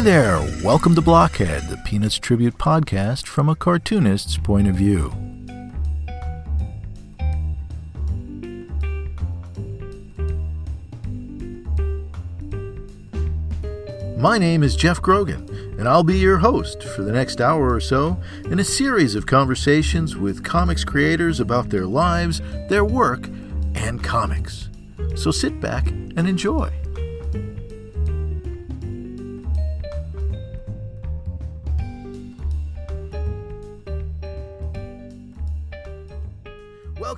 Hey there, welcome to Blockhead, the Peanuts Tribute podcast from a cartoonist's point of view. My name is Jeff Grogan, and I'll be your host for the next hour or so in a series of conversations with comics creators about their lives, their work, and comics. So sit back and enjoy.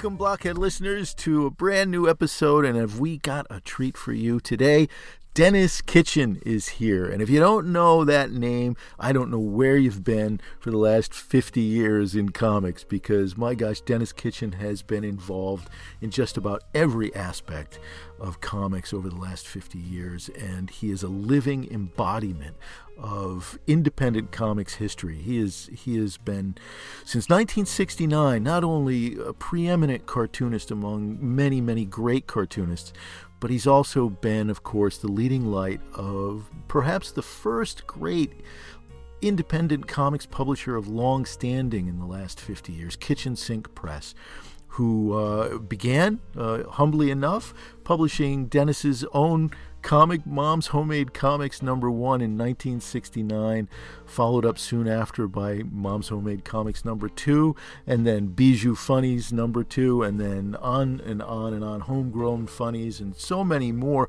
Welcome, Blockhead listeners, to a brand new episode. And have we got a treat for you today? Denis Kitchen is here. And if you don't know that name, I don't know where you've been for the last 50 years in comics because, my gosh, Denis Kitchen has been involved in just about every aspect of comics over the last 50 years. And he is a living embodiment of independent comics history. He is he has been since 1969 not only a preeminent cartoonist among many many great cartoonists, but he's also been, of course, the leading light of perhaps the first great independent comics publisher of long standing in the last 50 years, Kitchen Sink Press, who uh, began, uh, humbly enough, publishing Denis's own comic, Mom's Homemade Comics number one in 1969, followed up soon after by Mom's Homemade Comics number two, and then Bijou Funnies number two, and then on and on and on, Homegrown Funnies, and so many more.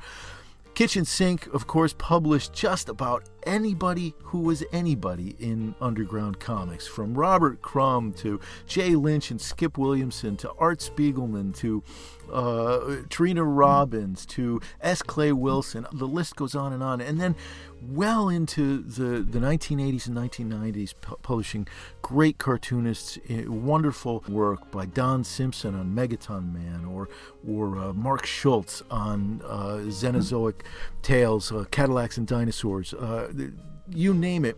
Kitchen Sink, of course, published just about anybody who was anybody in underground comics, from Robert Crumb to Jay Lynch and Skip Williamson to Art Spiegelman to uh, Trina Robbins to S. Clay Wilson. The list goes on and on. And then well into the, the 1980s and 1990s, pu- publishing great cartoonists, eh, wonderful work by Don Simpson on Megaton Man, or or uh, Mark Schultz on uh, Xenozoic Tales, uh, Cadillacs and Dinosaurs, uh, you name it.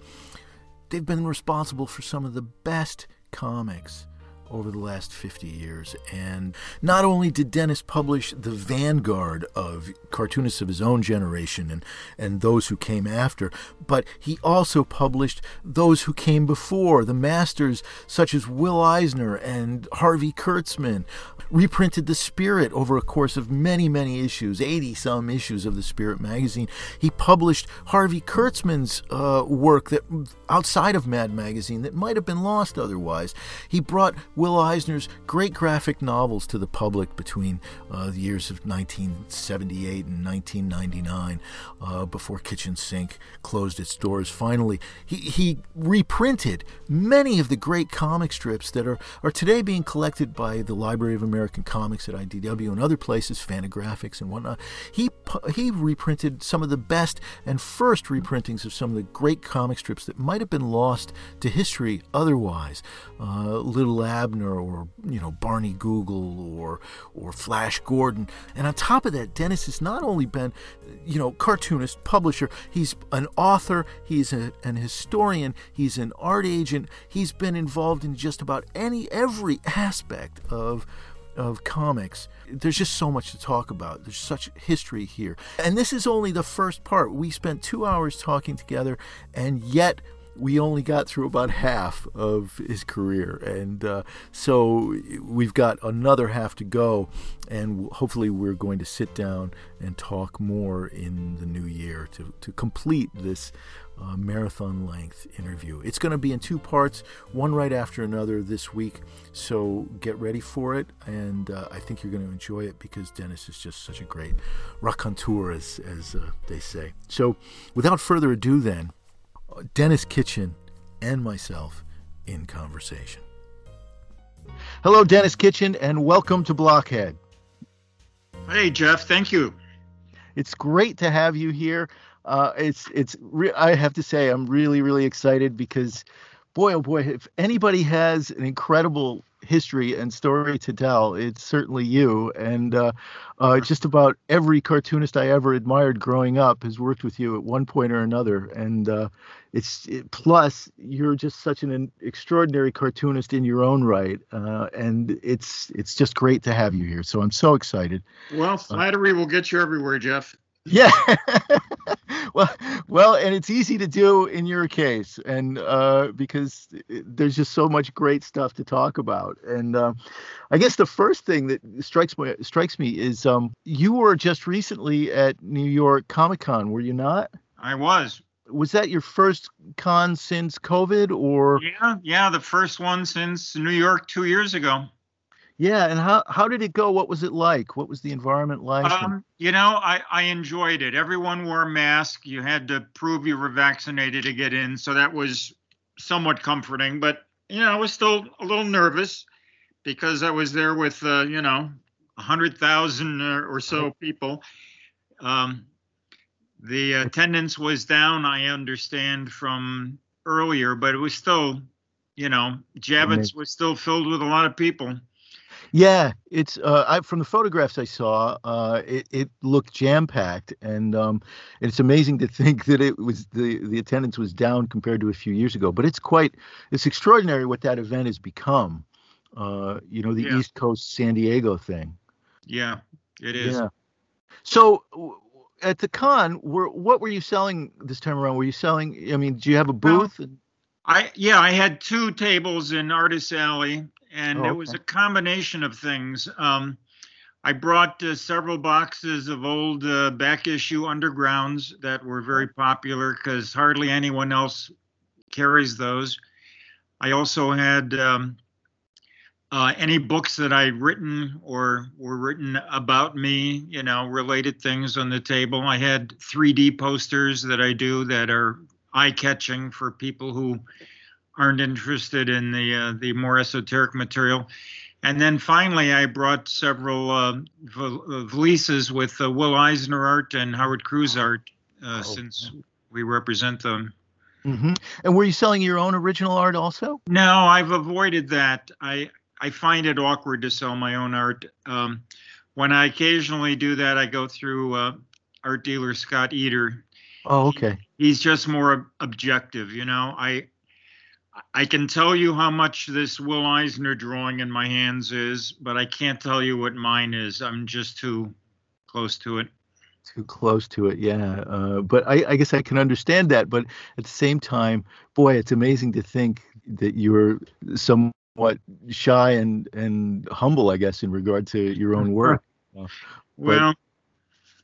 They've been responsible for some of the best comics over the last 50 years. And not only did Denis publish the vanguard of cartoonists of his own generation and, and those who came after, but he also published those who came before, the masters such as Will Eisner and Harvey Kurtzman, reprinted The Spirit over a course of many, many issues, 80 some issues of The Spirit magazine. He published Harvey Kurtzman's uh, work that outside of Mad Magazine that might have been lost otherwise. He brought Will Eisner's great graphic novels to the public between uh, the years of 1978 and 1999 uh, before Kitchen Sink closed its doors finally. He, he reprinted many of the great comic strips that are, are today being collected by the Library of American Comics at IDW and other places, Fantagraphics and whatnot. He, he reprinted some of the best and first reprintings of some of the great comic strips that might have been lost to history otherwise. Uh, Little Abner or, you know, Barney Google or, or Flash Gordon. And on top of that, Denis has not only been, you know, cartoonist, publisher, he's an author, he's a, an historian, he's an art agent, he's been involved in just about any, every aspect of of comics. There's just so much to talk about. There's such history here. And this is only the first part. We spent two hours talking together, and yet we only got through about half of his career. And uh, so we've got another half to go. And hopefully, we're going to sit down and talk more in the new year to, to complete this uh, marathon length interview. It's going to be in two parts, one right after another this week. So get ready for it, and uh, I think you're going to enjoy it because Denis is just such a great raconteur, as, as uh, they say. So without further ado, then, Denis Kitchen and myself in conversation. Hello, Denis Kitchen, and welcome to Blockhead. Hey, Jeff. Thank you. It's great to have you here. Uh, it's it's re- I have to say I'm really really excited because boy oh boy if anybody has an incredible history and story to tell it's certainly you. And uh, uh, just about every cartoonist I ever admired growing up has worked with you at one point or another. And uh, it's it, plus you're just such an, an, extraordinary cartoonist in your own right uh, and it's it's just great to have you here. So I'm so excited. Well flattery will get you everywhere Jeff. Yeah. well, well, and it's easy to do in your case, and uh, because there's just so much great stuff to talk about. And uh, I guess the first thing that strikes me strikes me is um, you were just recently at New York Comic Con, were you not? I was. Was that your first con since COVID, or? Yeah, yeah, the first one since New York two years ago. Yeah, and how how did it go? What was it like? What was the environment like? Um, you know, I I enjoyed it. Everyone wore a mask. You had to prove you were vaccinated to get in, so that was somewhat comforting. But you know, I was still a little nervous because I was there with uh, you know a hundred thousand or so people. Um, the attendance was down. I understand from earlier, but it was still, you know, Javits was still filled with a lot of people. Yeah, it's uh, I, from the photographs I saw. Uh, it, it looked jam packed, and um, it's amazing to think that it was the the attendance was down compared to a few years ago. But it's quite it's extraordinary what that event has become. Uh, you know, the yeah. East Coast San Diego thing. Yeah, it is. Yeah. So at the con, were what were you selling this time around? Were you selling? I mean, do you have a booth? Well, I yeah, I had two tables in Artist Alley and oh, it was a combination of things. Um, I brought uh, several boxes of old uh, back issue undergrounds that were very popular because hardly anyone else carries those. I also had um, uh, any books that I'd written or were written about me, you know, related things on the table. I had 3D posters that I do that are eye catching for people who aren't interested in the uh, the more esoteric material. And then finally, I brought several uh, valises with uh, Will Eisner art and Howard Cruse art, uh, oh. since we represent them. Mm-hmm. And were you selling your own original art also? No, I've avoided that. I I find it awkward to sell my own art. Um, when I occasionally do that, I go through uh, art dealer Scott Eder. Oh, okay. He, he's just more objective, you know. I I can tell you how much this Will Eisner drawing in my hands is, but I can't tell you what mine is. I'm just too close to it. Too close to it, yeah. Uh, but I, I, guess I can understand that. But at the same time, boy, it's amazing to think that you're somewhat shy and and humble, I guess, in regard to your own work. Well,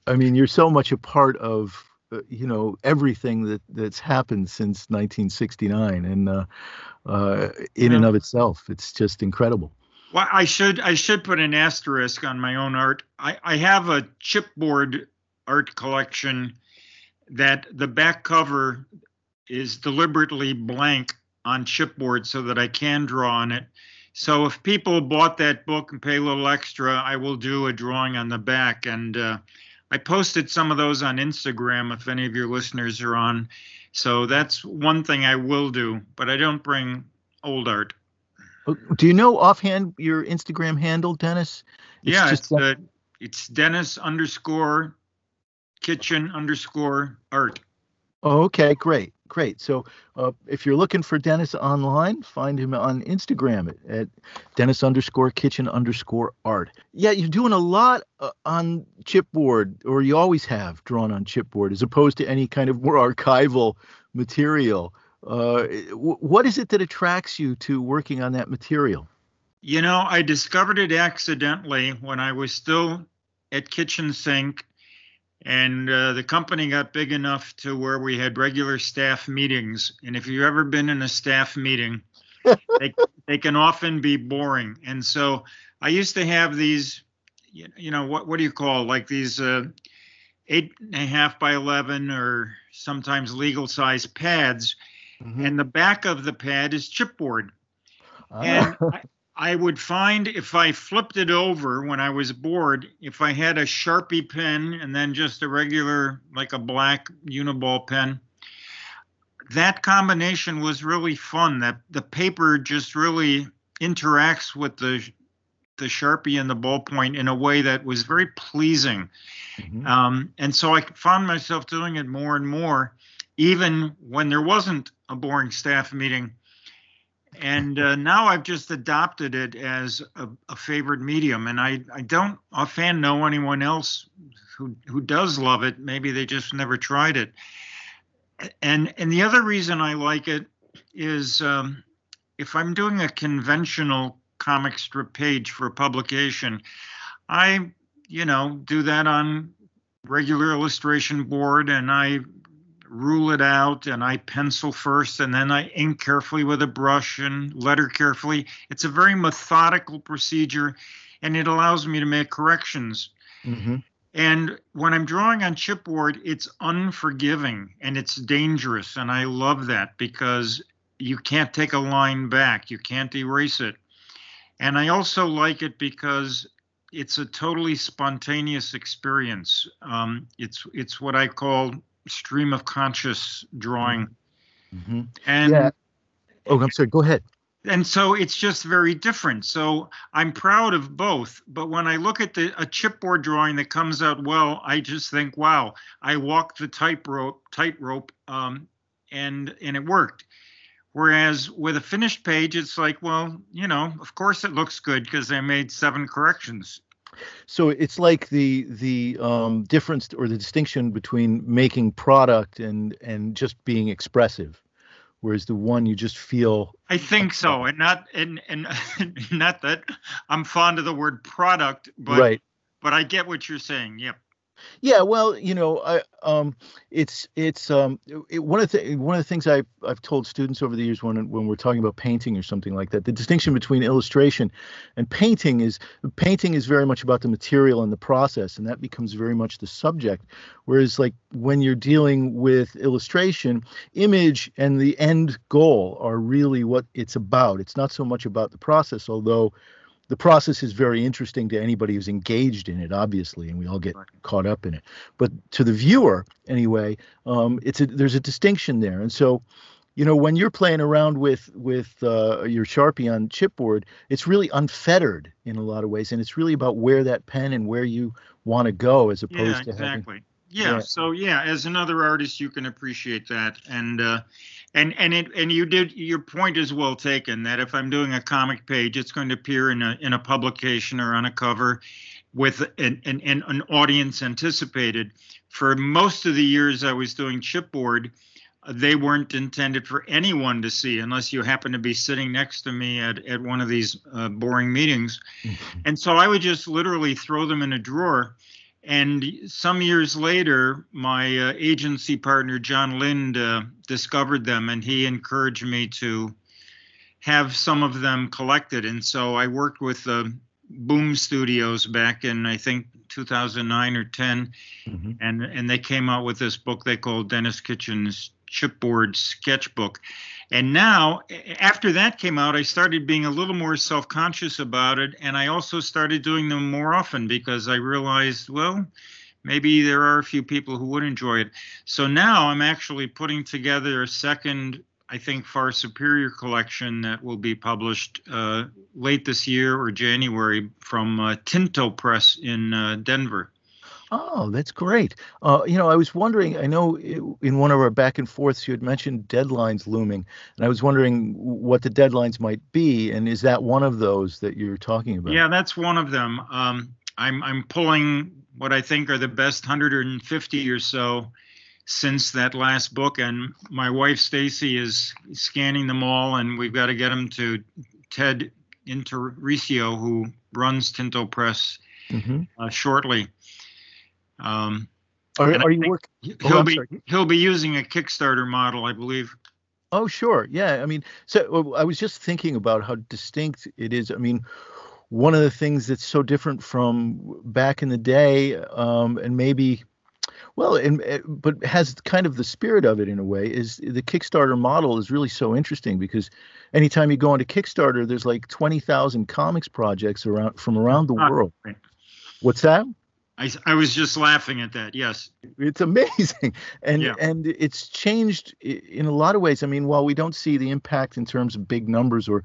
I mean, you're so much a part of you know everything that that's happened since 1969 and uh, uh, in yeah. and of itself it's just incredible. Well i should i should put an asterisk on my own art. I i have a chipboard art collection that the back cover is deliberately blank on chipboard so that i can draw on it. So if people bought that book and pay a little extra i will do a drawing on the back and uh, I posted some of those on Instagram if any of your listeners are on. So that's one thing I will do, but I don't bring old art. Oh, do you know offhand your Instagram handle, Denis? It's yeah, it's, uh, it's Dennis underscore kitchen underscore art. Okay, great great. So uh, if you're looking for Denis online, find him on Instagram at, at Dennis underscore kitchen underscore art. Yeah, you're doing a lot uh, on chipboard, or you always have drawn on chipboard, as opposed to any kind of more archival material. Uh, what is it that attracts you to working on that material? You know, I discovered it accidentally when I was still at Kitchen Sink and uh, the company got big enough to where we had regular staff meetings and if you've ever been in a staff meeting they, they can often be boring and so i used to have these you know what what do you call like these uh, eight and a half by 11 or sometimes legal size pads mm-hmm. and the back of the pad is chipboard uh. and I, I would find if I flipped it over when I was bored, if I had a Sharpie pen and then just a regular, like a black Uniball pen, that combination was really fun. That the paper just really interacts with the the Sharpie and the ballpoint in a way that was very pleasing. Mm-hmm. Um, and so I found myself doing it more and more, even when there wasn't a boring staff meeting and uh, now I've just adopted it as a, a, favorite medium. And I, I don't offhand know anyone else who who does love it. Maybe they just never tried it. And and the other reason I like it is um, if I'm doing a conventional comic strip page for publication, I you know do that on regular illustration board and I rule it out and I pencil first and then I ink carefully with a brush and letter carefully. It's a very methodical procedure and it allows me to make corrections. Mm-hmm. And when I'm drawing on chipboard, it's unforgiving and it's dangerous. And I love that because you can't take a line back, you can't erase it. And I also like it because it's a totally spontaneous experience. Um, it's it's what I call stream of conscious drawing. Mm-hmm. And yeah. oh, I'm sorry. Go ahead. And so it's just very different. So I'm proud of both. But when I look at the a chipboard drawing that comes out well, I just think, wow, I walked the tightrope, tightrope, um, and and it worked. Whereas with a finished page, it's like, well, you know, of course it looks good because I made seven corrections. So it's like the the um, difference or the distinction between making product and and just being expressive, whereas the one you just feel. I think so, and not and and not that I'm fond of the word product, but right. but I get what you're saying. Yep. Yeah, well, you know, I um, it's it's um, it, one of the one of the things I I've told students over the years when when we're talking about painting or something like that, the distinction between illustration and painting is painting is very much about the material and the process, and that becomes very much the subject. Whereas, like when you're dealing with illustration, image and the end goal are really what it's about. It's not so much about the process, although the process is very interesting to anybody who's engaged in it, obviously, and we all get caught up in it. But to the viewer, anyway, um, it's a, there's a distinction there, and so you know when you're playing around with with uh, your sharpie on chipboard it's really unfettered in a lot of ways and it's really about where that pen and where you want to go as opposed yeah, to exactly. Having, yeah, yeah, so yeah as another artist you can appreciate that. And uh, and and it and you did your point is well taken that if I'm doing a comic page, it's going to appear in a in a publication or on a cover with an an, an audience anticipated. For most of the years I was doing chipboard, they weren't intended for anyone to see unless you happen to be sitting next to me at, at one of these uh, boring meetings. And so I would just literally throw them in a drawer and some years later, my uh, agency partner, John Lind, uh, discovered them and he encouraged me to have some of them collected. And so I worked with uh, Boom Studios back in, I think, 2009 or 10. Mm-hmm. And, and they came out with this book they called Denis Kitchen's Chipboard Sketchbook. And now, after that came out, I started being a little more self conscious about it. And I also started doing them more often because I realized, well, maybe there are a few people who would enjoy it. So now I'm actually putting together a second, I think, far superior collection that will be published uh, late this year or January from uh, Tinto Press in uh, Denver. Oh, that's great. Uh, you know, I was wondering. I know in one of our back and forths you had mentioned deadlines looming, and I was wondering what the deadlines might be, and is that one of those that you're talking about? Yeah, that's one of them. Um, I'm I'm pulling what I think are the best 150 or so since that last book, and my wife Stacy is scanning them all, and we've got to get them to Ted Intorcio, who runs Tinto Press, mm-hmm. uh, shortly. Um, are, are you working? He'll oh, be he'll be using a Kickstarter model, I believe. Oh, sure. Yeah. I mean, so I was just thinking about how distinct it is. I mean, one of the things that's so different from back in the day, um, and maybe, well, and eh, but has kind of the spirit of it in a way, is the Kickstarter model is really so interesting because anytime you go into Kickstarter, there's like twenty thousand comics projects around from around the world. What's that? I, I was just laughing at that. Yes, it's amazing, and yeah. and it's changed in a lot of ways. I mean, while we don't see the impact in terms of big numbers or,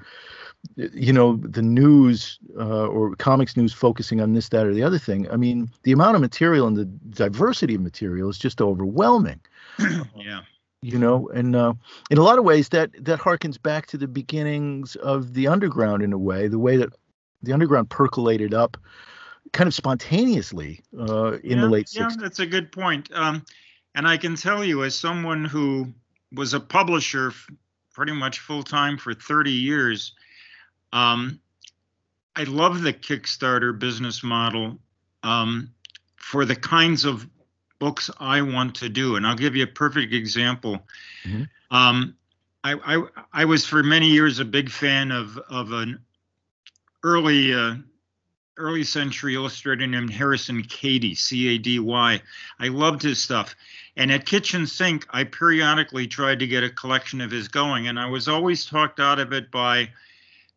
you know, the news uh, or comics news focusing on this, that, or the other thing. I mean, the amount of material and the diversity of material is just overwhelming. yeah you know and uh, in a lot of ways that that harkens back to the beginnings of the underground in a way the way that the underground percolated up kind of spontaneously uh, in yeah, the late yeah, 60s. that's a good point. Um, and I can tell you, as someone who was a publisher f- pretty much full time for 30 years, um, I love the Kickstarter business model um, for the kinds of books I want to do. And I'll give you a perfect example. Mhm. Um, I, I I was for many years a big fan of of an early uh, early century illustrator named Harrison Cady, C A D Y. I loved his stuff. And at Kitchen Sink, I periodically tried to get a collection of his going, and I was always talked out of it by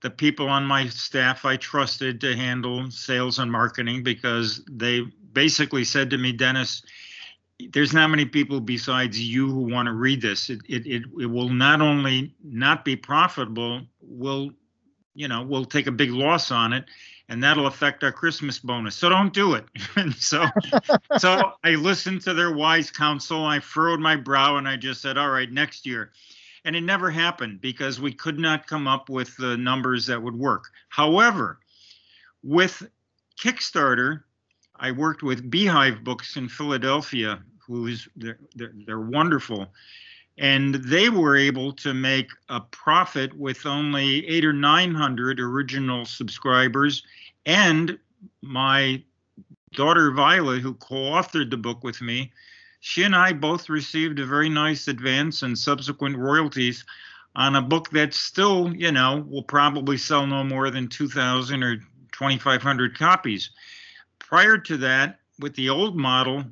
the people on my staff I trusted to handle sales and marketing because they basically said to me, Denis, there's not many people besides you who want to read this. It, it, it, it will not only not be profitable, will you know, we'll take a big loss on it and that'll affect our Christmas bonus. So don't do it. and so, so I listened to their wise counsel. I furrowed my brow and I just said, all right, next year. And it never happened because we could not come up with the numbers that would work. However, with Kickstarter, I worked with Beehive Books in Philadelphia, who's they're, they're, they're wonderful and they were able to make a profit with only eight or nine hundred original subscribers. And my daughter violet who co-authored the book with me she and i both received a very nice advance and subsequent royalties on a book that still you know will probably sell no more than 2000 or 2500 copies. Prior to that with the old model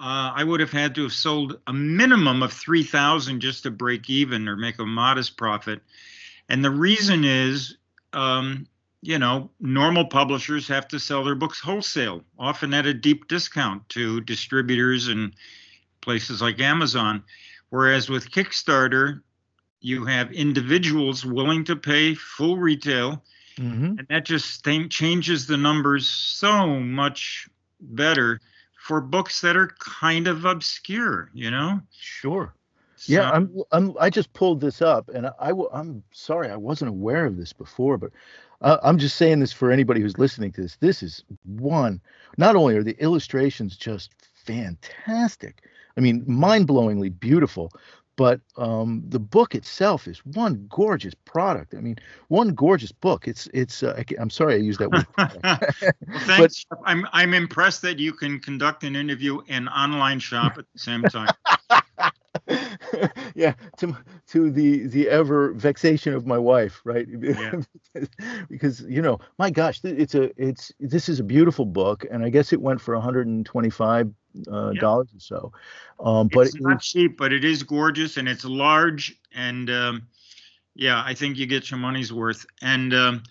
uh, I would have had to have sold a minimum of 3,000 just to break even or make a modest profit. And the reason is, um, you know, normal publishers have to sell their books wholesale, often at a deep discount to distributors and places like Amazon. Whereas with Kickstarter, you have individuals willing to pay full retail, Mhm. and that just changes the numbers so much better for books that are kind of obscure, you know? Sure. Yeah, I'm, I'm. I just pulled this up, and i i'm sorry, I wasn't aware of this before, but uh, I'm just saying this for anybody who's listening to this. This is one. Not only are the illustrations just fantastic, I mean, mind-blowingly beautiful, but um, the book itself is one gorgeous product. I mean, one gorgeous book. It's, it's. Uh, I'm sorry, I used that word. well, thanks. I'm I'm impressed that you can conduct an interview and online shop at the same time. yeah, to to the the ever vexation of my wife, right? Yeah. because you know, my gosh, it's a it's this is a beautiful book, and I guess it went for 125 uh, Yeah. dollars or so. Um, but it's not cheap, but it is gorgeous and it's large. And um, yeah, I think you get your money's worth. And um,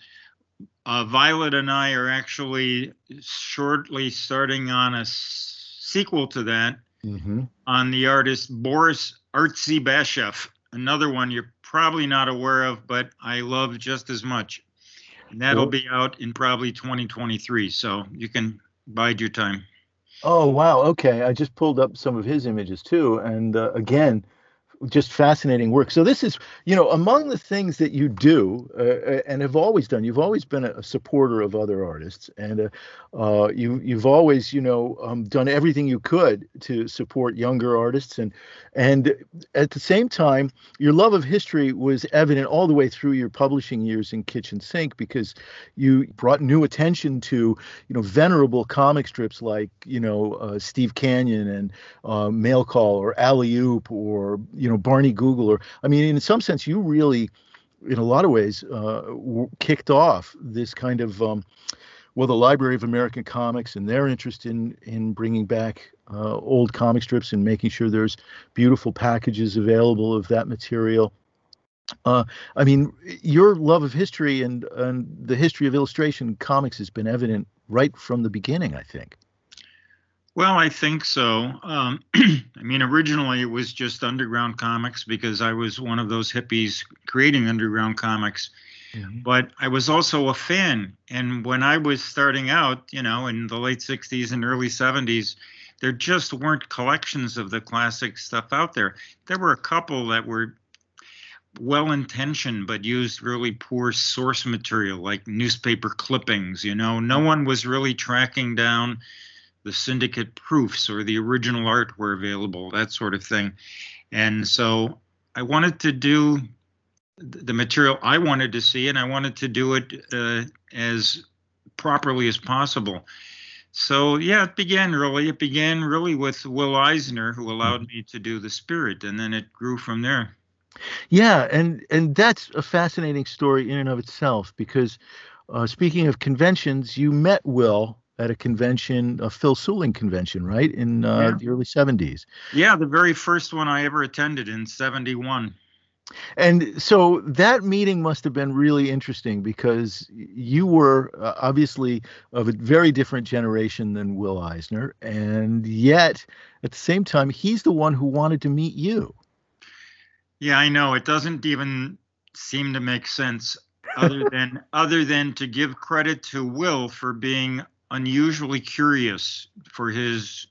uh, Violet and I are actually shortly starting on a s- sequel to that Mhm. on the artist Boris Artzybasheff, another one you're probably not aware of, but I love just as much. And that'll Cool. be out in probably 2023. So you can bide your time. Oh wow, okay. I just pulled up some of his images too, and uh, again, just fascinating work. So this is, you know, among the things that you do uh, uh, and have always done. You've always been a, supporter of other artists, and uh, uh, you you've always, you know, um, done everything you could to support younger artists, and and at the same time, your love of history was evident all the way through your publishing years in Kitchen Sink because you brought new attention to you know venerable comic strips like you know uh, Steve Canyon and uh, Male Call or Alley Oop or you know Barney Google or I mean in some sense you really in a lot of ways uh, w- kicked off this kind of um, well the Library of American Comics and their interest in in bringing back uh, old comic strips and making sure there's beautiful packages available of that material. Uh, I mean, your love of history and and the history of illustration comics has been evident right from the beginning. I think. Well, I think so. Um, I mean, originally it was just underground comics because I was one of those hippies creating underground comics. But I was also a fan. And when I was starting out, you know, in the late 60s and early 70s, there just weren't collections of the classic stuff out there. There were a couple that were well intentioned but used really poor source material like newspaper clippings. You know, no one was really tracking down the syndicate proofs or the original art were available, that sort of thing. And so I wanted to do the material I wanted to see, and I wanted to do it uh, as properly as possible. So yeah, it began really. It began really with Will Eisner, who allowed me to do the Spirit, and then it grew from there. Yeah, and and that's a fascinating story in and of itself because uh, speaking of conventions, you met Will at a convention, a Phil Seuling convention, right in uh, yeah. the early '70s. Yeah, the very first one I ever attended in '71. And so that meeting must have been really interesting because you were uh, obviously of a very different generation than Will Eisner, and yet at the same time, he's the one who wanted to meet you. Yeah, I know. It doesn't even seem to make sense other than other than to give credit to Will for being unusually curious for his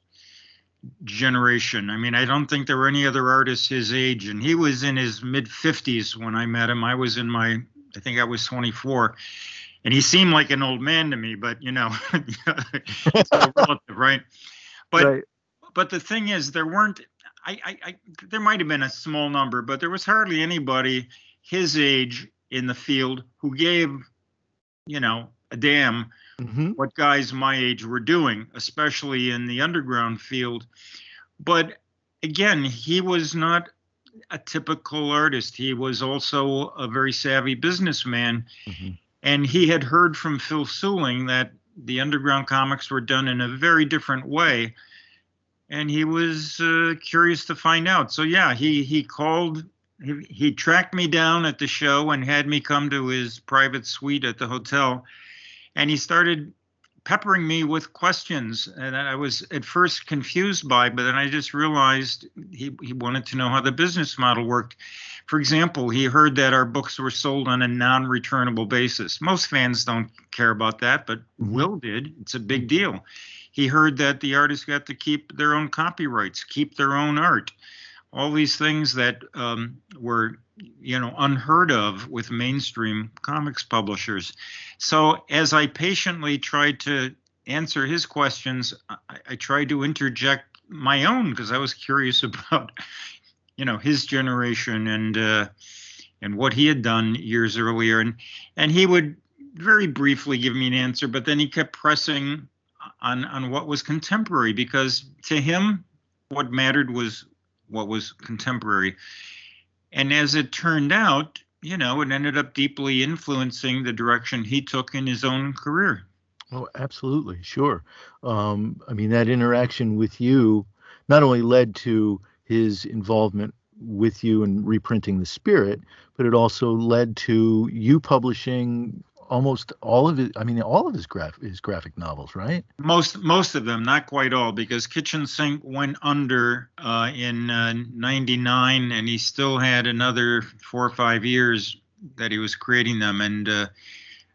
generation. I mean, I don't think there were any other artists his age, and he was in his mid 50s when I met him. I was in my, I think I was 24, and he seemed like an old man to me. But you know, it's all relative, right? But right. but the thing is, there weren't. I, I, I there might have been a small number, but there was hardly anybody his age in the field who gave, you know, a damn mm-hmm. what guys my age were doing, especially in the underground field. But again, he was not a typical artist. He was also a very savvy businessman. Mm-hmm. And he had heard from Phil Seuling that the underground comics were done in a very different way. And he was uh, curious to find out. So, yeah, he, he called, he, he tracked me down at the show and had me come to his private suite at the hotel and he started peppering me with questions and I was at first confused by, but then I just realized he, he wanted to know how the business model worked. For example, he heard that our books were sold on a non returnable basis. Most fans don't care about that, but mm-hmm. Will did. It's a big deal. He heard that the artists got to keep their own copyrights, keep their own art all these things that um, were you know unheard of with mainstream comics publishers. So as i patiently tried to answer his questions i, I tried to interject my own because i was curious about you know his generation and uh, and what he had done years earlier. And and he would very briefly give me an answer but then he kept pressing on on what was contemporary because to him what mattered was what was contemporary. And as it turned out, you know, it ended up deeply influencing the direction he took in his own career. Oh, absolutely, sure. Um, I mean, that interaction with you not only led to his involvement with you in reprinting the spirit, but it also led to you publishing almost all of it. I mean, all of his graph his graphic novels, right? Most most of them, not quite all, because Kitchen Sink went under uh, in '99, uh, and he still had another four or five years that he was creating them, and. Uh,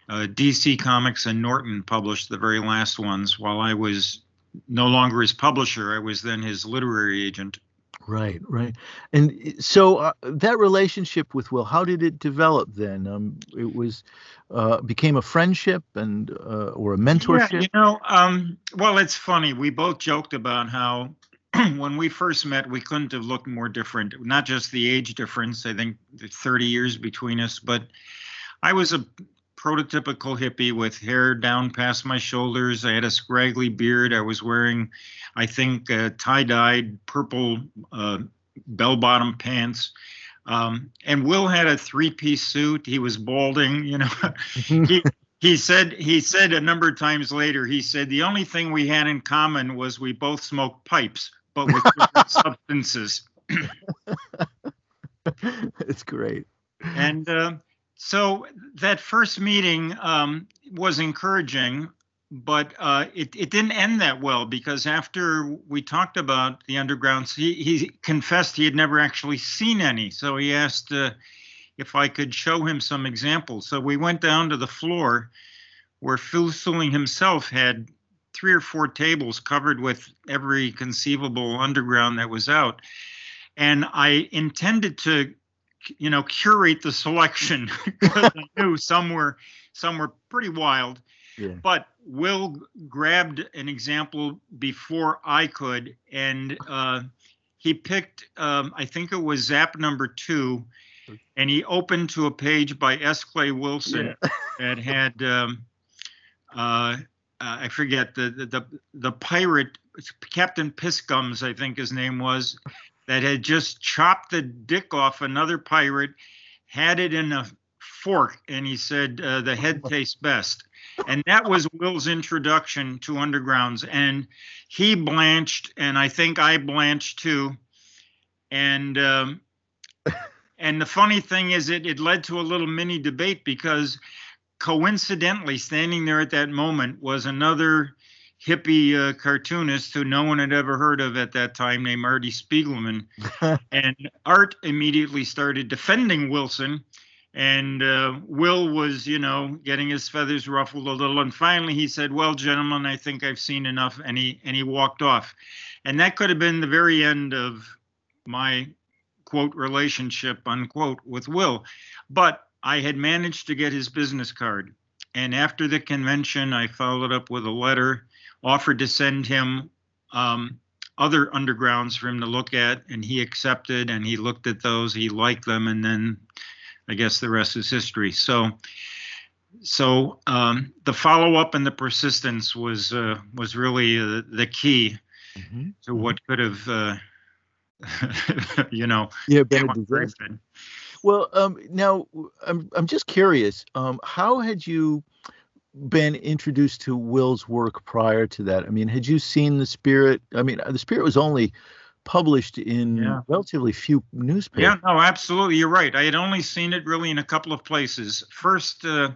uh DC Comics and Norton published the very last ones while I was no longer his publisher. I was then his literary agent. Right, right. And so uh, that relationship with Will, how did it develop then? Um, it was uh, became a friendship and uh, or a mentorship. Yeah, you know, um, well, it's funny. We both joked about how when we first met, we couldn't have looked more different. Not just the age difference. I think 30 years between us, but I was a prototypical hippie with hair down past my shoulders. I had a scraggly beard. I was wearing, I think, uh, tie-dyed purple uh, bell-bottom pants. Um, and Will had a three-piece suit. He was balding. You know, he he said he said a number of times later. He said the only thing we had in common was we both smoked pipes, but with different substances. it's great. And uh, so that first meeting um, was encouraging, but uh, it, it didn't end that well because after we talked about the undergrounds, he, he confessed he had never actually seen any. So he asked uh, if I could show him some examples. So we went down to the floor where Phil Seuling himself had three or four tables covered with every conceivable underground that was out. And I intended to you know, curate the selection because I knew some were some were pretty wild. Yeah. But Will grabbed an example before I could, and uh, he picked, um, I think it was Zap number two, and he opened to a page by S. Clay Wilson that had, um, uh, uh, I forget the, the the the pirate Captain Pissgums, I think his name was, that had just chopped the dick off another pirate, had it in a fork, and he said uh, the head tastes best. And that was Will's introduction to Undergrounds. And he blanched, and I think I blanched too. And um, and the funny thing is, it, it led to a little mini debate because coincidentally, standing there at that moment was another hippie uh, cartoonist who no one had ever heard of at that time named Artie Spiegelman. and Art immediately started defending Wilson. And uh, Will was, you know, getting his feathers ruffled a little. And finally he said, Well, gentlemen, I think I've seen enough. And he, and he walked off. And that could have been the very end of my quote relationship, unquote, with Will. But I had managed to get his business card. And after the convention, I followed up with a letter offered to send him um, other undergrounds for him to look at, and he accepted. And he looked at those, he liked them, and then I guess the rest is history. So, so um, the follow up and the persistence was uh, was really uh, the key mm-hmm. to what could have, uh, you know, yeah, been a disaster. Well, um, now I'm I'm just curious. Um, how had you been introduced to Will's work prior to that? I mean, had you seen The Spirit? I mean, The Spirit was only published in yeah. relatively few newspapers. Yeah, no, absolutely. You're right. I had only seen it really in a couple of places. First, uh,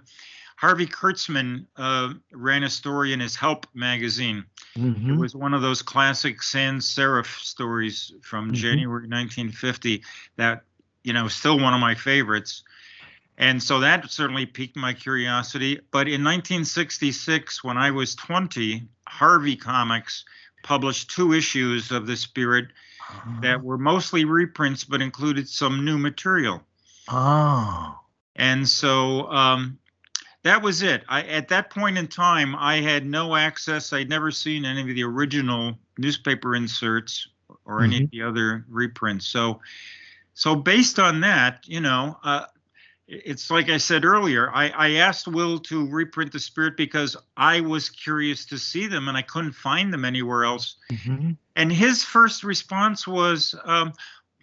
Harvey Kurtzman uh, ran a story in his Help magazine. Mm-hmm. It was one of those classic Sand Saref stories from mm-hmm. January 1950 that, you know, still one of my favorites. And so that certainly piqued my curiosity. But in 1966, when I was 20, Harvey Comics published two issues of The Spirit uh-huh. that were mostly reprints but included some new material. Oh. And so um, that was it. I, at that point in time, I had no access. I'd never seen any of the original newspaper inserts or mm-hmm. any of the other reprints. So, so based on that, you know, uh, it's like I said earlier, I, I asked Will to reprint the spirit because I was curious to see them and I couldn't find them anywhere else. Mm-hmm. And his first response was, um,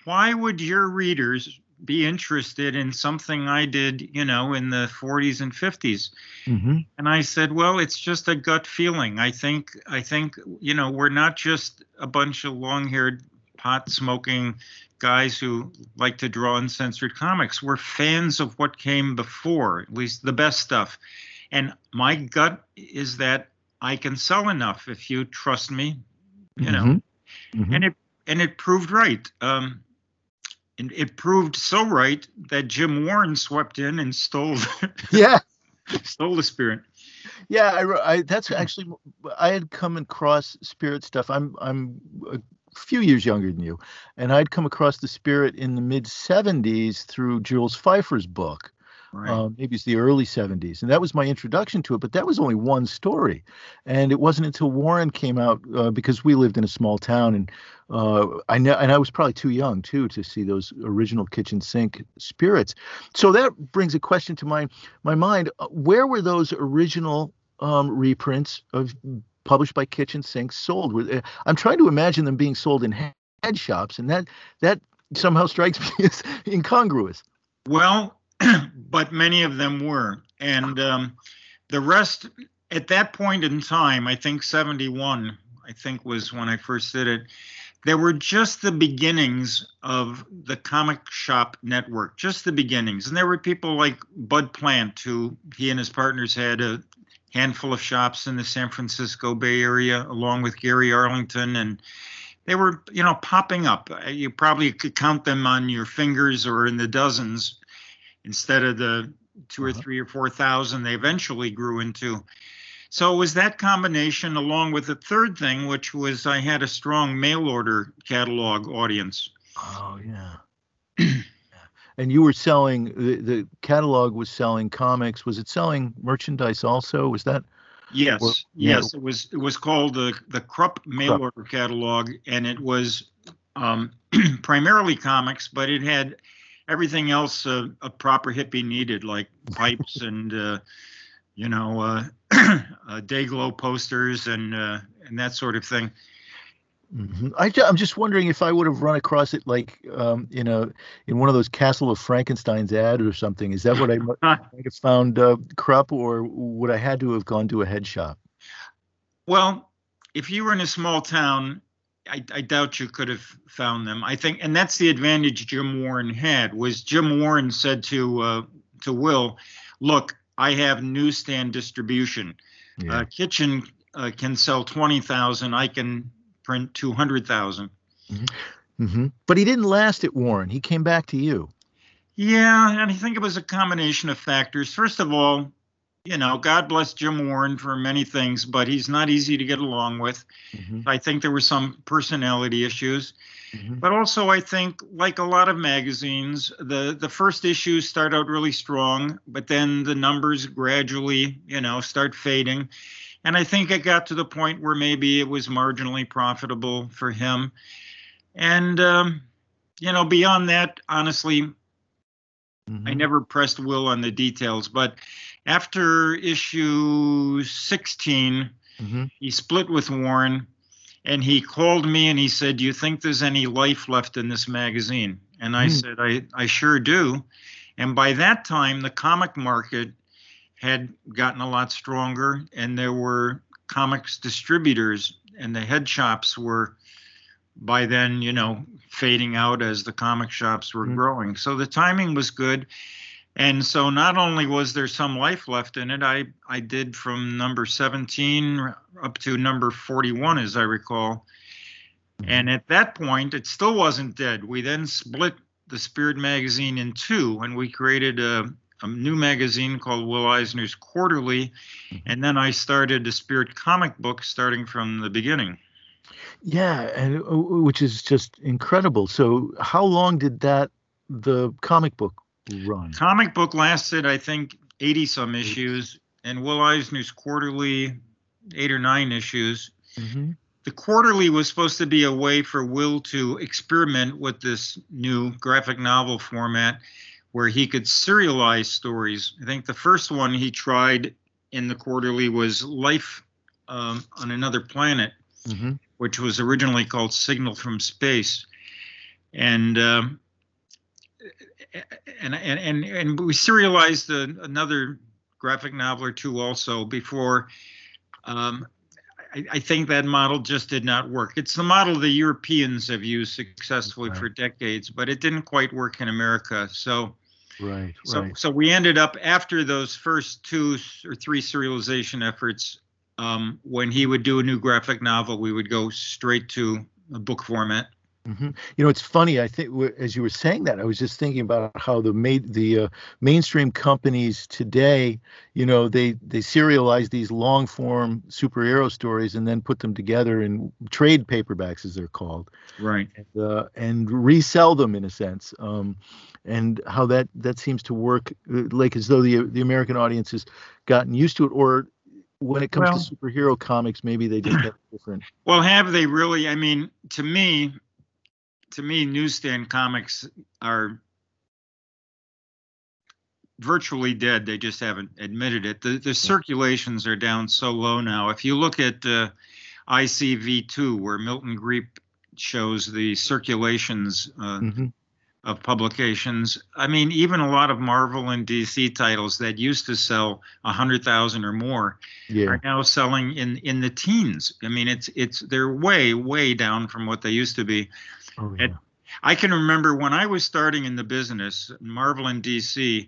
Why would your readers be interested in something I did, you know, in the 40s and 50s? Mm-hmm. And I said, Well, it's just a gut feeling. I think, I think, you know, we're not just a bunch of long haired pot smoking guys who like to draw uncensored comics. We're fans of what came before, at least the best stuff. And my gut is that I can sell enough if you trust me, you know. Mm-hmm. Mm-hmm. And it and it proved right. Um, and it proved so right that Jim Warren swept in and stole. yeah, stole the spirit. Yeah, I, I, that's actually I had come across spirit stuff. I'm I'm few years younger than you, and I'd come across the spirit in the mid '70s through Jules Feiffer's book. Right. Um, maybe it's the early 70s, and that was my introduction to it. But that was only one story, and it wasn't until Warren came out uh, because we lived in a small town, and uh, I know, and I was probably too young too to see those original kitchen sink spirits. So that brings a question to my my mind: uh, Where were those original um, reprints of published by Kitchen Sinks sold. Uh, I'm trying to imagine them being sold in head shops, and that that somehow strikes me as incongruous. Well, but many of them were, and um, the rest at that point in time, I think 71, I think was when I first did it. There were just the beginnings of the comic shop network, just the beginnings. And there were people like Bud Plant, who he and his partners had a handful of shops in the San Francisco Bay Area, along with Gary Arlington, and they were, you know, popping up. Uh, you probably could count them on your fingers or in the dozens, instead of the 2 or uh-huh. three or four thousand they eventually grew into. So it was that combination, along with the third thing, which was I had a strong mail order catalog audience. Oh yeah. and you were selling the, the catalog was selling comics. Was it selling merchandise also? Was that? Yes, or, yes. It was it was called the the Krupp mail order catalog, and it was um, primarily comics, but it had everything else uh, a proper hippie needed, like pipes and uh, you know uh, uh, Day-Glo posters and uh, and that sort of thing. Mm-hmm. I, am just wondering if I would have run across it like um, in a in one of those Castle of Frankenstein's ad or something. Is that what I might have found uh, Krupp, or would I had to have gone to a head shop? Well, if you were in a small town, I, I, doubt you could have found them. I think, and that's the advantage Jim Warren had was Jim Warren said to uh, to Will, "Look, I have newsstand distribution. Yeah. Uh, Kitchen uh, can sell twenty thousand. I can print two hundred thousand. Mm-hmm. mm-hmm. But he didn't last at Warren. He came back to you. Yeah, and I think it was a combination of factors. First of all, you know, God bless Jim Warren for many things, but he's not easy to get along with. Mm-hmm. I think there were some personality issues. Mm-hmm. But also I think like a lot of magazines, the the first issues start out really strong, but then the numbers gradually, you know, start fading. And I think it got to the point where maybe it was marginally profitable for him. And um, you know, beyond that, honestly, mm-hmm. I never pressed Will on the details, but after issue 16, mm-hmm. he split with Warren and he called me and he said, Do you think there's any life left in this magazine? And I mm. said, I, I sure do. And by that time, the comic market had gotten a lot stronger and there were comics distributors and the head shops were by then, you know, fading out as the comic shops were mm. growing. So the timing was good and so not only was there some life left in it i i did from number 17 up to number 41 as i recall mm-hmm. and at that point it still wasn't dead we then split the spirit magazine in two and we created a, a new magazine called will eisner's quarterly and then i started a spirit comic book starting from the beginning yeah and uh, which is just incredible so how long did that the comic book run? Comic book lasted, I think, 80 some issues, and Will Eisner's quarterly, eight or nine issues. Mm-hmm. The quarterly was supposed to be a way for Will to experiment with this new graphic novel format where he could serialize stories. I think the first one he tried in the quarterly was Life um, on Another Planet, mm-hmm. which was originally called Signal from Space. And um, and and and, and we serialized a, another graphic novel or two also before. Um, I, I, think that model just did not work. It's the model the Europeans have used successfully right. for decades, but it didn't quite work in America. So. Right, so, right. So we ended up after those first two or three serialization efforts. Um, when he would do a new graphic novel, we would go straight to a book format. Mm-hmm. You know, it's funny. I think as you were saying that, I was just thinking about how the made the uh, mainstream companies today, you know, they they serialize these long form superhero stories and then put them together in trade paperbacks, as they're called, right? And, uh, and resell them in a sense. Um, and how that that seems to work, uh, like as though the the American audience has gotten used to it, or when it comes well, to superhero comics, maybe they just have different. Well, have they really? I mean, to me, to me, newsstand comics are virtually dead. They just haven't admitted it. The the circulations are down so low now. If you look at uh, ICV2, where Milton Griepp shows the circulations uh, mm-hmm. of publications, I mean, even a lot of Marvel and DC titles that used to sell a hundred thousand or more yeah. are now selling in in the teens. I mean, it's it's they're way way down from what they used to be. Oh, yeah. I can remember when I was starting in the business, Marvel in DC,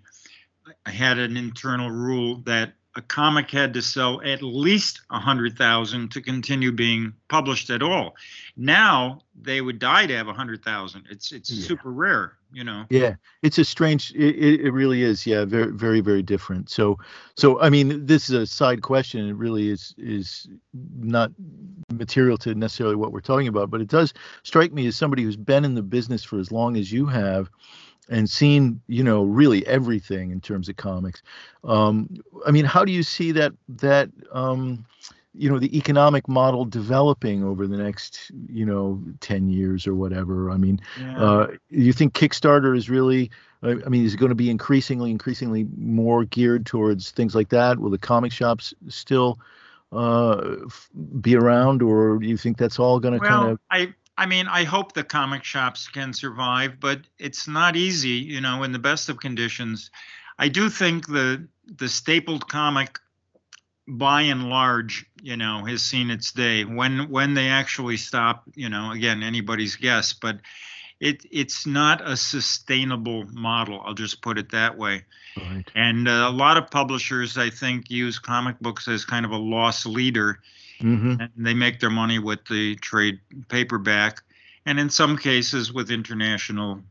I had an internal rule that a comic had to sell at least a hundred thousand to continue being published at all. Now they would die to have a hundred thousand. It's it's yeah. super rare, you know. Yeah, it's a strange. It, it really is. Yeah, very very very different. So so I mean, this is a side question. It really is is not material to necessarily what we're talking about, but it does strike me as somebody who's been in the business for as long as you have and seen you know really everything in terms of comics. Um, I mean, how do you see that that um, you know the economic model developing over the next you know 10 years or whatever i mean yeah. uh, you think kickstarter is really i mean is it going to be increasingly increasingly more geared towards things like that will the comic shops still uh, be around or do you think that's all going to well, kind of i I mean, I hope the comic shops can survive, but it's not easy, you know, in the best of conditions. I do think the the stapled comic by and large, you know, has seen its day. When when they actually stop, you know, again, anybody's guess, but it it's not a sustainable model. I'll just put it that way. Right. And uh, a lot of publishers, I think, use comic books as kind of a loss leader, mm-hmm. and they make their money with the trade paperback, and in some cases with international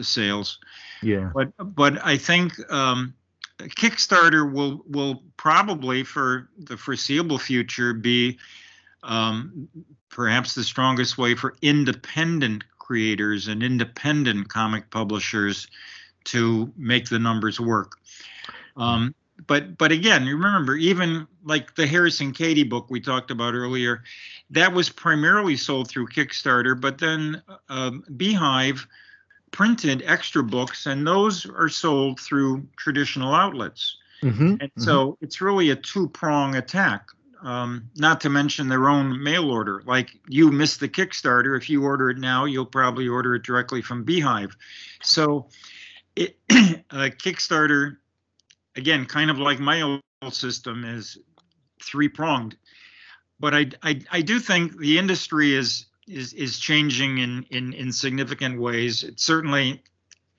sales. Yeah. But but I think um, Kickstarter will will probably for the foreseeable future be um, perhaps the strongest way for independent creators and independent comic publishers to make the numbers work. Um, but but again, remember, even like the Harrison Cady book we talked about earlier, that was primarily sold through Kickstarter, but then uh, Beehive printed extra books, and those are sold through traditional outlets. Mm-hmm, and mm-hmm. so it's really a two prong attack. Um, not to mention their own mail order. Like you missed the Kickstarter. If you order it now, you'll probably order it directly from Beehive. So, it, uh, Kickstarter, again, kind of like my old system, is three pronged. But I, I, I do think the industry is is is changing in in in significant ways. It's certainly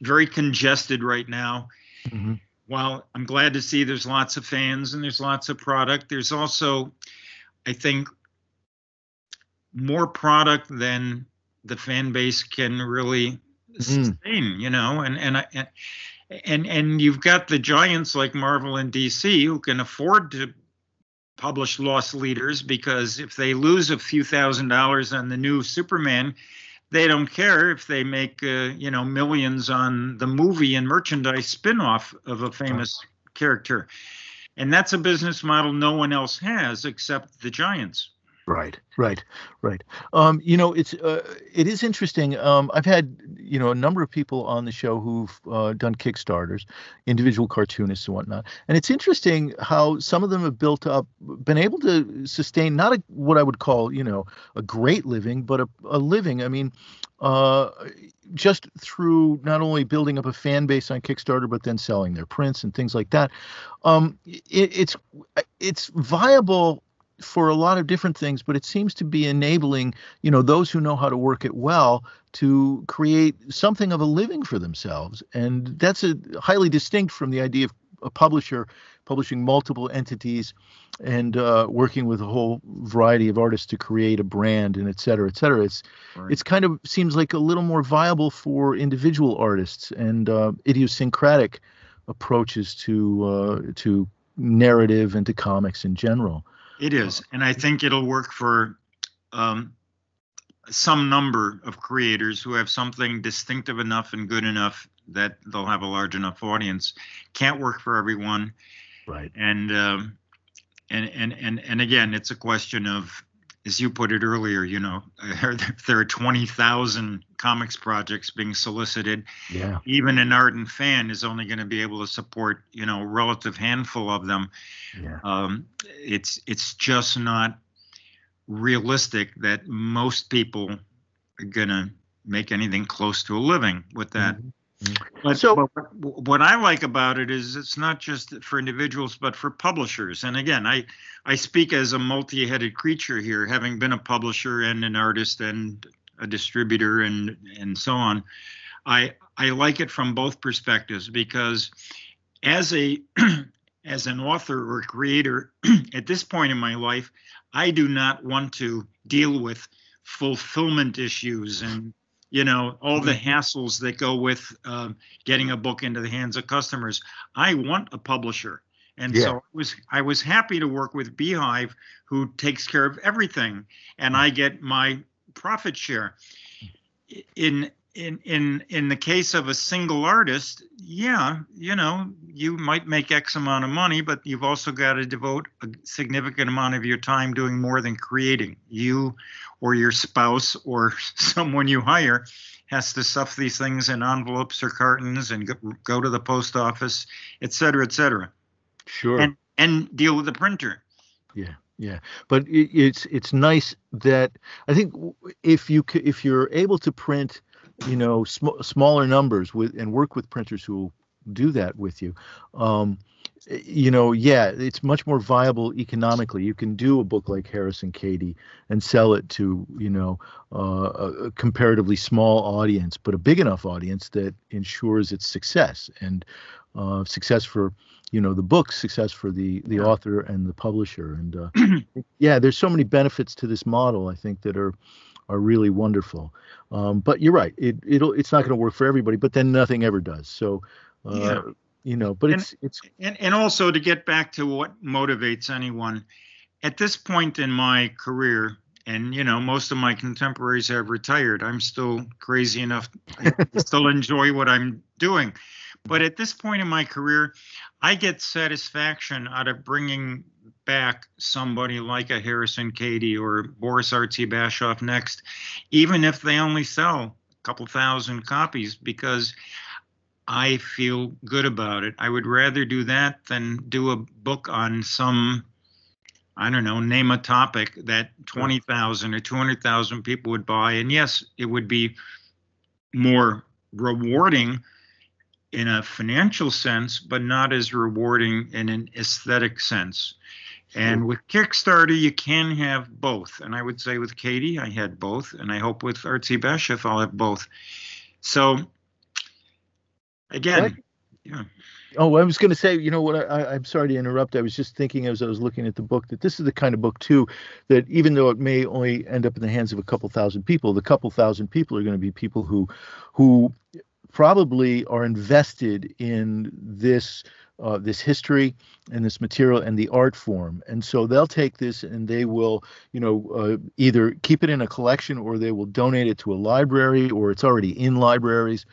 very congested right now. Mm-hmm. While I'm glad to see there's lots of fans and there's lots of product, there's also, I think, more product than the fan base can really mm-hmm. sustain. You know, and and I. And and you've got the giants like Marvel and DC who can afford to publish loss leaders because if they lose a few thousand dollars on the new Superman, they don't care if they make uh, you know millions on the movie and merchandise spin-off of a famous character. And that's a business model no one else has except the giants. Right, right, right. Um, you know, it's uh, it is interesting. Um, I've had you know a number of people on the show who've uh, done Kickstarters, individual cartoonists and whatnot, and it's interesting how some of them have built up, been able to sustain not a what I would call you know a great living, but a, a living. I mean, uh, just through not only building up a fan base on Kickstarter, but then selling their prints and things like that. Um, it, it's it's viable for a lot of different things, but it seems to be enabling, you know, those who know how to work it well to create something of a living for themselves. And that's a highly distinct from the idea of a publisher publishing multiple entities and uh, working with a whole variety of artists to create a brand and et cetera, et cetera. It's right. it's kind of seems like a little more viable for individual artists and uh, idiosyncratic approaches to uh, to narrative and to comics in general. It is, and I think it'll work for um, some number of creators who have something distinctive enough and good enough that they'll have a large enough audience. Can't work for everyone, right? And um, and and and and again, it's a question of as you put it earlier, you know, there are 20,000 comics projects being solicited. Yeah. Even an ardent fan is only going to be able to support, you know, a relative handful of them. Yeah. Um, it's it's just not realistic that most people are going to make anything close to a living with that. Mm-hmm. Mm-hmm. But, so, what I like about it is it's not just for individuals, but for publishers. And again, I I speak as a multi-headed creature here, having been a publisher and an artist and a distributor and and so on. I I like it from both perspectives because as a as an author or creator at this point in my life, I do not want to deal with fulfillment issues and you know all the mm-hmm. hassles that go with uh, getting a book into the hands of customers i want a publisher and yeah. so I was I was happy to work with Beehive, who takes care of everything, and I get my profit share. In in in in the case of a single artist, yeah, you know, you might make X amount of money, but you've also got to devote a significant amount of your time doing more than creating. You or your spouse or someone you hire has to stuff these things in envelopes or cartons and go, go to the post office, et cetera, et cetera. Sure. And and deal with the printer. Yeah. Yeah, but it, it's it's nice that I think if you if you're able to print you know sm- smaller numbers with and work with printers who will do that with you. Um, you know yeah it's much more viable economically. You can do a book like harrison cady and sell it to you know uh, a comparatively small audience but a big enough audience that ensures its success and uh, success for you know the book success for the the author and the publisher. And uh, yeah there's so many benefits to this model i think that are are really wonderful. Um, but you're right; it it'll it's not going to work for everybody. But then nothing ever does. So, uh, yeah. you know, but and, it's it's and and also to get back to what motivates anyone at this point in my career. And you know, most of my contemporaries have retired. I'm still crazy enough. I still enjoy what I'm doing. But at this point in my career, I get satisfaction out of bringing back somebody like a Harrison Cady or Boris Artzybasheff next, even if they only sell a couple thousand copies, because I feel good about it. I would rather do that than do a book on some, I don't know, name a topic that 20,000 or 200,000 people would buy. And yes, it would be more rewarding in a financial sense, but not as rewarding in an aesthetic sense. And with Kickstarter, you can have both. And I would say with Cady, I had both. And I hope with Artzybasheff, I'll have both. So, again, what? yeah. Oh, I was going to say, you know what? I, am sorry to interrupt. I was just thinking as I was looking at the book that this is the kind of book too that even though it may only end up in the hands of a couple thousand people, the couple thousand people are going to be people who, who probably are invested in this uh, this history and this material and the art form. And so they'll take this and they will, you know, uh, either keep it in a collection or they will donate it to a library or it's already in libraries,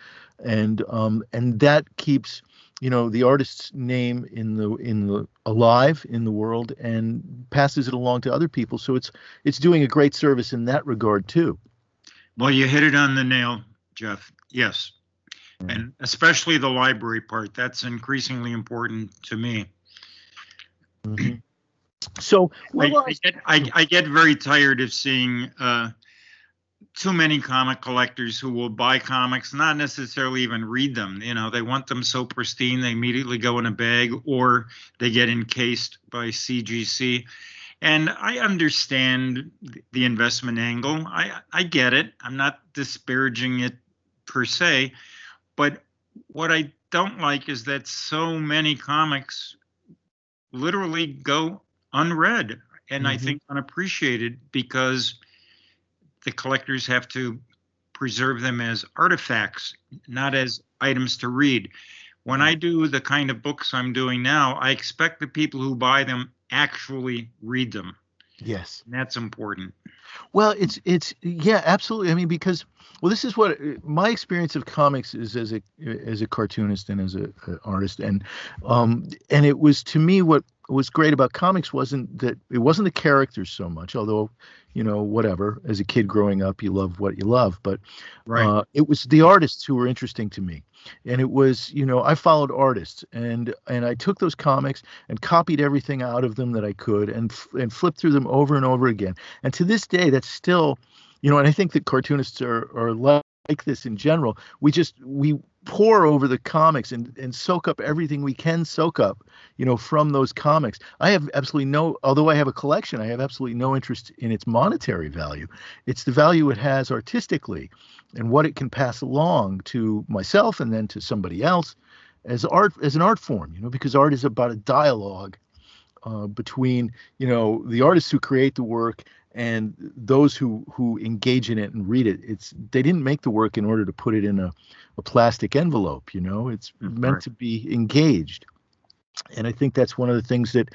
and um, and that keeps, you know, the artist's name in the in the alive in the world and passes it along to other people. So it's it's doing a great service in that regard too. Well, you hit it on the nail, Jeff. Yes, Mm-hmm. and especially the library part. That's increasingly important to me. Mm-hmm. So I, I, get, I, I, get very tired of seeing uh, too many comic collectors who will buy comics, not necessarily even read them. You know, they want them so pristine they immediately go in a bag or they get encased by CGC. And I understand the investment angle. I I get it. I'm not disparaging it per se, but what I don't like is that so many comics literally go unread and mm-hmm. I think unappreciated because the collectors have to preserve them as artifacts, not as items to read. When I do the kind of books I'm doing now, I expect the people who buy them actually read them. Yes. And that's important. Well, it's it's yeah, absolutely. I mean, because well, this is what my experience of comics is as a as a cartoonist and as a, a artist, and um, and it was to me what was great about comics wasn't that it wasn't the characters so much, although you know whatever as a kid growing up you love what you love, but right. uh, it was the artists who were interesting to me, and it was you know I followed artists and and I took those comics and copied everything out of them that I could and and flipped through them over and over again, and to this day that's still you know and I think that cartoonists are are like this in general. We just we pour over the comics and and soak up everything we can soak up, you know, from those comics. I have absolutely no although I have a collection, I have absolutely no interest in its monetary value. It's the value it has artistically and what it can pass along to myself and then to somebody else as art as an art form, you know, because art is about a dialogue uh, between you know the artists who create the work and those who who engage in it and read it it's they didn't make the work in order to put it in a, a plastic envelope you know it's meant to be engaged and i think that's one of the things that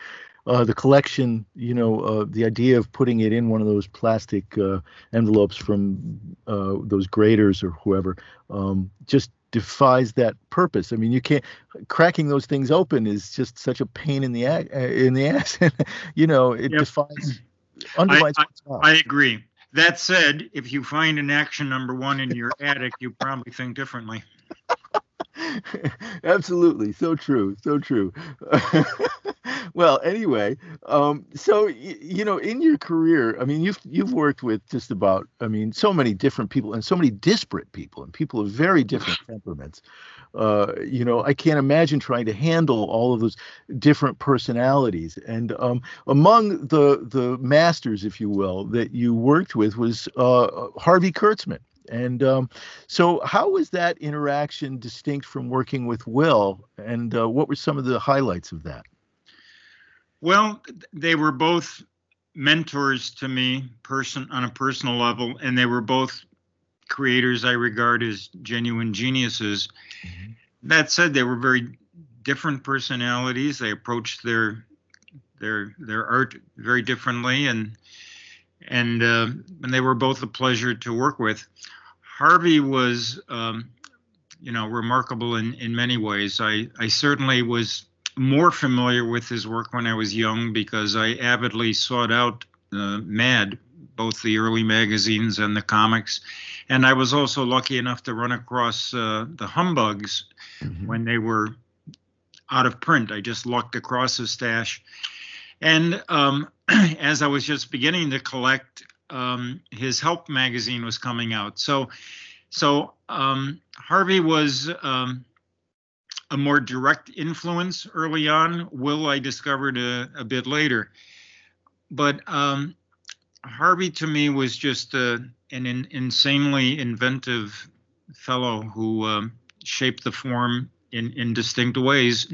uh, the collection, you know, uh, the idea of putting it in one of those plastic uh, envelopes from uh, those graders or whoever, um, just defies that purpose. I mean, you can't cracking those things open is just such a pain in the uh, in the ass. you know, it yep. defies I, I, I agree. That said, if you find an action number one in your attic, you probably think differently. Absolutely, so true, so true. well, anyway, um, so y- you know, in your career, I mean, you've you've worked with just about, I mean, so many different people and so many disparate people and people of very different temperaments. Uh, you know, I can't imagine trying to handle all of those different personalities. And um, among the the masters, if you will, that you worked with was uh, Harvey Kurtzman. And um, so, how was that interaction distinct from working with Will? And uh, what were some of the highlights of that? Well, they were both mentors to me, person on a personal level, and they were both creators I regard as genuine geniuses. Mm-hmm. That said, they were very different personalities. They approached their their their art very differently, and and uh, and they were both a pleasure to work with. Harvey was, um, you know, remarkable in in many ways. I I certainly was more familiar with his work when I was young because I avidly sought out uh, Mad, both the early magazines and the comics, and I was also lucky enough to run across uh, the Humbugs mm-hmm. when they were out of print. I just lucked across a stash. And um, as I was just beginning to collect, um, his Help magazine was coming out. So, so um, Harvey was um, a more direct influence early on. Will I discovered a, a bit later, but um, Harvey to me was just a, an in, insanely inventive fellow who um, shaped the form in, in distinct ways.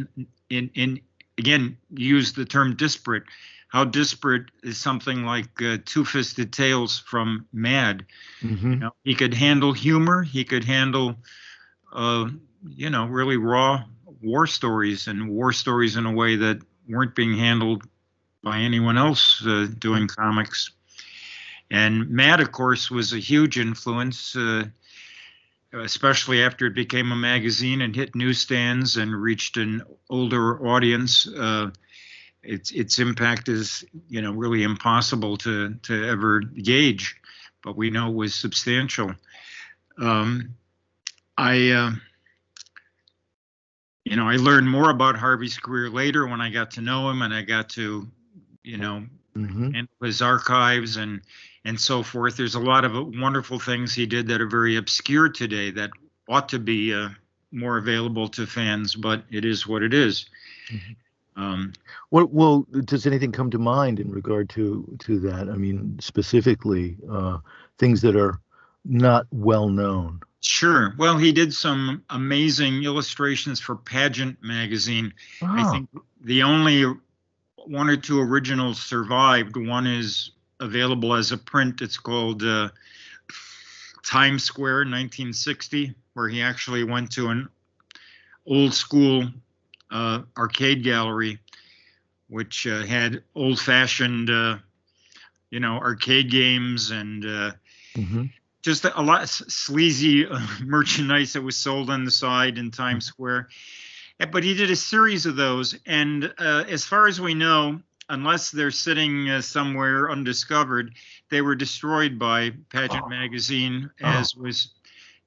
In, in again, use the term disparate. How disparate is something like uh, Two Fisted Tales from Mad? Mm-hmm. You know, he could handle humor. He could handle, uh, you know, really raw war stories and war stories in a way that weren't being handled by anyone else uh, doing comics. And Mad, of course, was a huge influence. Uh, especially after it became a magazine and hit newsstands and reached an older audience. Uh, its its impact is you know really impossible to to ever gauge, but we know it was substantial. Um, I uh, you know I learned more about Harvey's career later when I got to know him and I got to you know mm-hmm. his archives and and so forth. There's a lot of wonderful things he did that are very obscure today that ought to be uh, more available to fans, but it is what it is. Mm-hmm. Um, what well does anything come to mind in regard to to that? I mean, specifically uh, things that are not well known. Sure. Well, he did some amazing illustrations for Pageant magazine. Oh. I think the only one or two originals survived. One is available as a print. It's called uh, Times Square 1960, where he actually went to an old school uh, arcade gallery, which uh, had old fashioned, uh, you know, arcade games and uh, mm-hmm. Just a, lot of sleazy uh, merchandise that was sold on the side in Times Square. But he did a series of those. And as far as we know, unless they're sitting uh, somewhere undiscovered, they were destroyed by Pageant oh. Magazine, oh. as was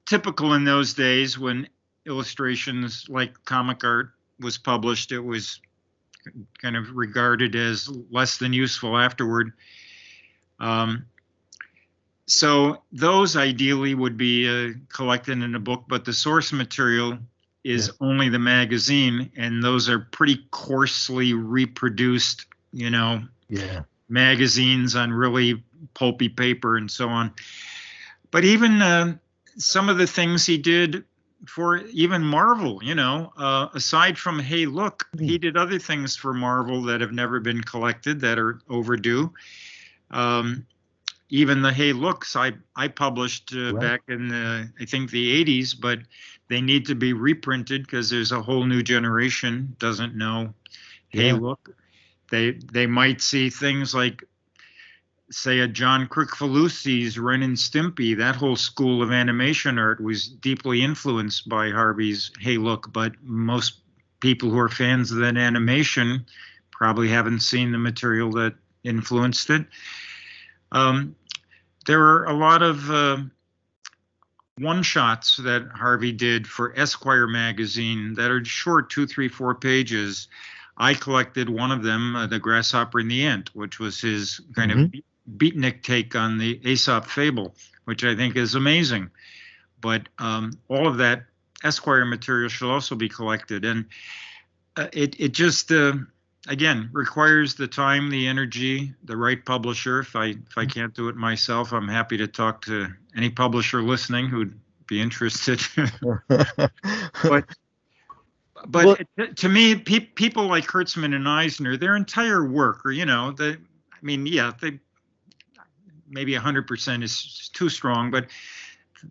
typical in those days when illustrations like comic art was published. It was kind of regarded as less than useful afterward. Um, so those ideally would be uh, collected in a book, but the source material is yeah. only the magazine, and those are pretty coarsely reproduced you know, yeah, magazines on really pulpy paper and so on. But even uh, some of the things he did for even Marvel, you know, uh, aside from Hey Look, mm. he did other things for Marvel that have never been collected that are overdue. Um, even the Hey Looks I I published uh, right. back in the I think the 80s, but they need to be reprinted because there's a whole new generation doesn't know Hey yeah. Look they they might see things like say a John Kricfalusi's Ren and Stimpy, that whole school of animation art was deeply influenced by Harvey's Hey Look, but most people who are fans of that animation probably haven't seen the material that influenced it. Um, there are a lot of uh, one shots that Harvey did for Esquire magazine that are short, two, three, four pages. I collected one of them, uh, The Grasshopper and the Ant, which was his kind mm-hmm. of beatnik take on the Aesop fable, which I think is amazing. But um, all of that Esquire material should also be collected, and uh, it it just uh, again requires the time, the energy, the right publisher. If I if I can't do it myself, I'm happy to talk to any publisher listening who'd be interested. but but well, to me, pe- people like Kurtzman and Eisner, their entire work, or you know, the I mean, yeah, they maybe 100% is too strong, but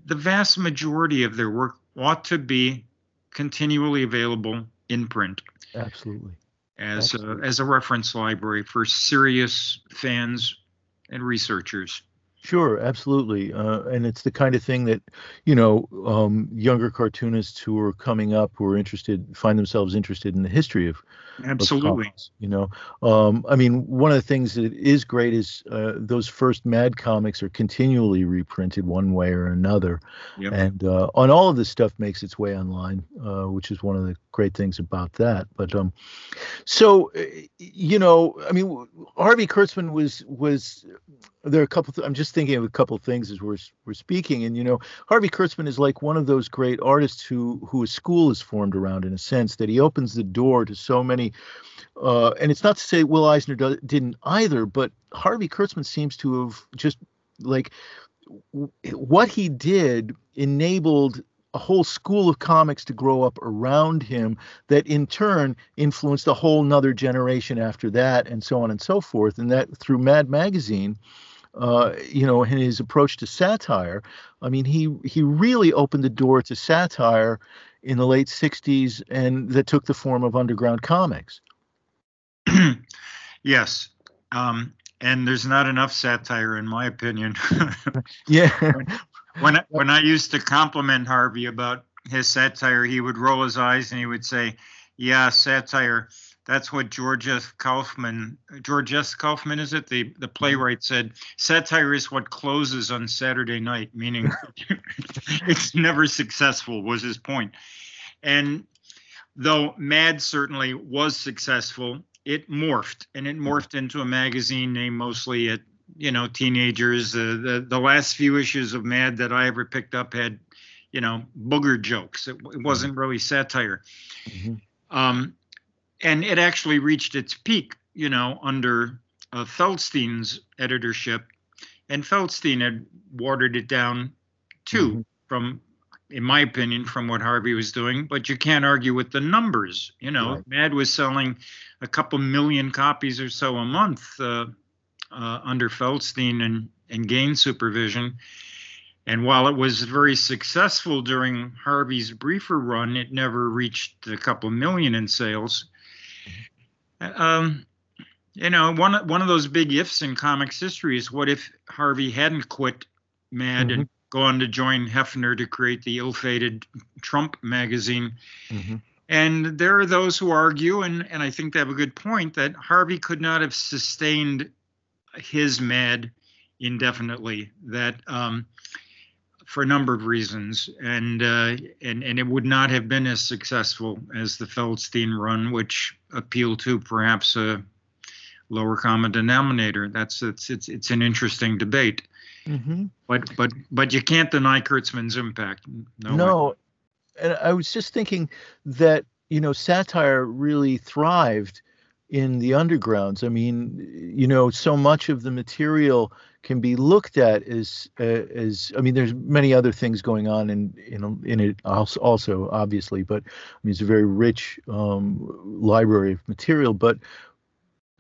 the vast majority of their work ought to be continually available in print. Absolutely. As A, as a reference library for serious fans and researchers. Sure, absolutely, uh, and it's the kind of thing that, you know, um, younger cartoonists who are coming up who are interested find themselves interested in the history of. Absolutely. Of comics, you know, um, I mean, one of the things that is great is uh, those first Mad comics are continually reprinted one way or another, yep. and uh, on all of this stuff makes its way online, uh, which is one of the great things about that. But um, so uh, you know, I mean, Harvey Kurtzman was was there are a couple. Th- I'm just thinking of a couple things as we're we're speaking, and you know, Harvey Kurtzman is like one of those great artists who who a school is formed around in a sense that he opens the door to so many. Uh, and it's not to say Will Eisner didn't either, but Harvey Kurtzman seems to have just like what he did enabled a whole school of comics to grow up around him that in turn influenced a whole nother generation after that and so on and so forth and that through mad magazine uh, you know, in his approach to satire. I mean, he he really opened the door to satire in the late '60s, and that took the form of underground comics. yes, um, and there's not enough satire, in my opinion. yeah. when I, when I used to compliment Harvey about his satire, he would roll his eyes and he would say, "Yeah, satire." That's what George S. Kaufman, George S. Kaufman, is it? The the playwright said, satire is what closes on Saturday night, meaning it's never successful, was his point. And though Mad certainly was successful, it morphed and it morphed into a magazine named mostly at you know teenagers. Uh, the the last few issues of Mad that I ever picked up had you know booger jokes. It, it wasn't really satire. Mm-hmm. Um, and it actually reached its peak, you know, under uh, Feldstein's editorship, and Feldstein had watered it down too, mm-hmm. from, in my opinion, from what Harvey was doing. But you can't argue with the numbers. You know, right. Mad was selling a couple million copies or so a month uh, uh, under Feldstein and and Gaines supervision. And while it was very successful during Harvey's briefer run, it never reached a couple million in sales. Um, you know, one one of those big ifs in comics history is what if Harvey hadn't quit Mad mm-hmm. and gone to join Hefner to create the ill-fated Trump magazine. Mm-hmm. And there are those who argue, and, and I think they have a good point, that Harvey could not have sustained his Mad indefinitely. That um, for a number of reasons, and uh, and and it would not have been as successful as the Feldstein run, which appealed to perhaps a lower common denominator. That's it's it's it's an interesting debate, mm-hmm. but but but you can't deny Kurtzman's impact. No, no and I was just thinking that you know satire really thrived in the undergrounds. I mean, you know, so much of the material can be looked at as uh, as I mean, there's many other things going on in in in it also, obviously, but I mean, it's a very rich um, library of material. But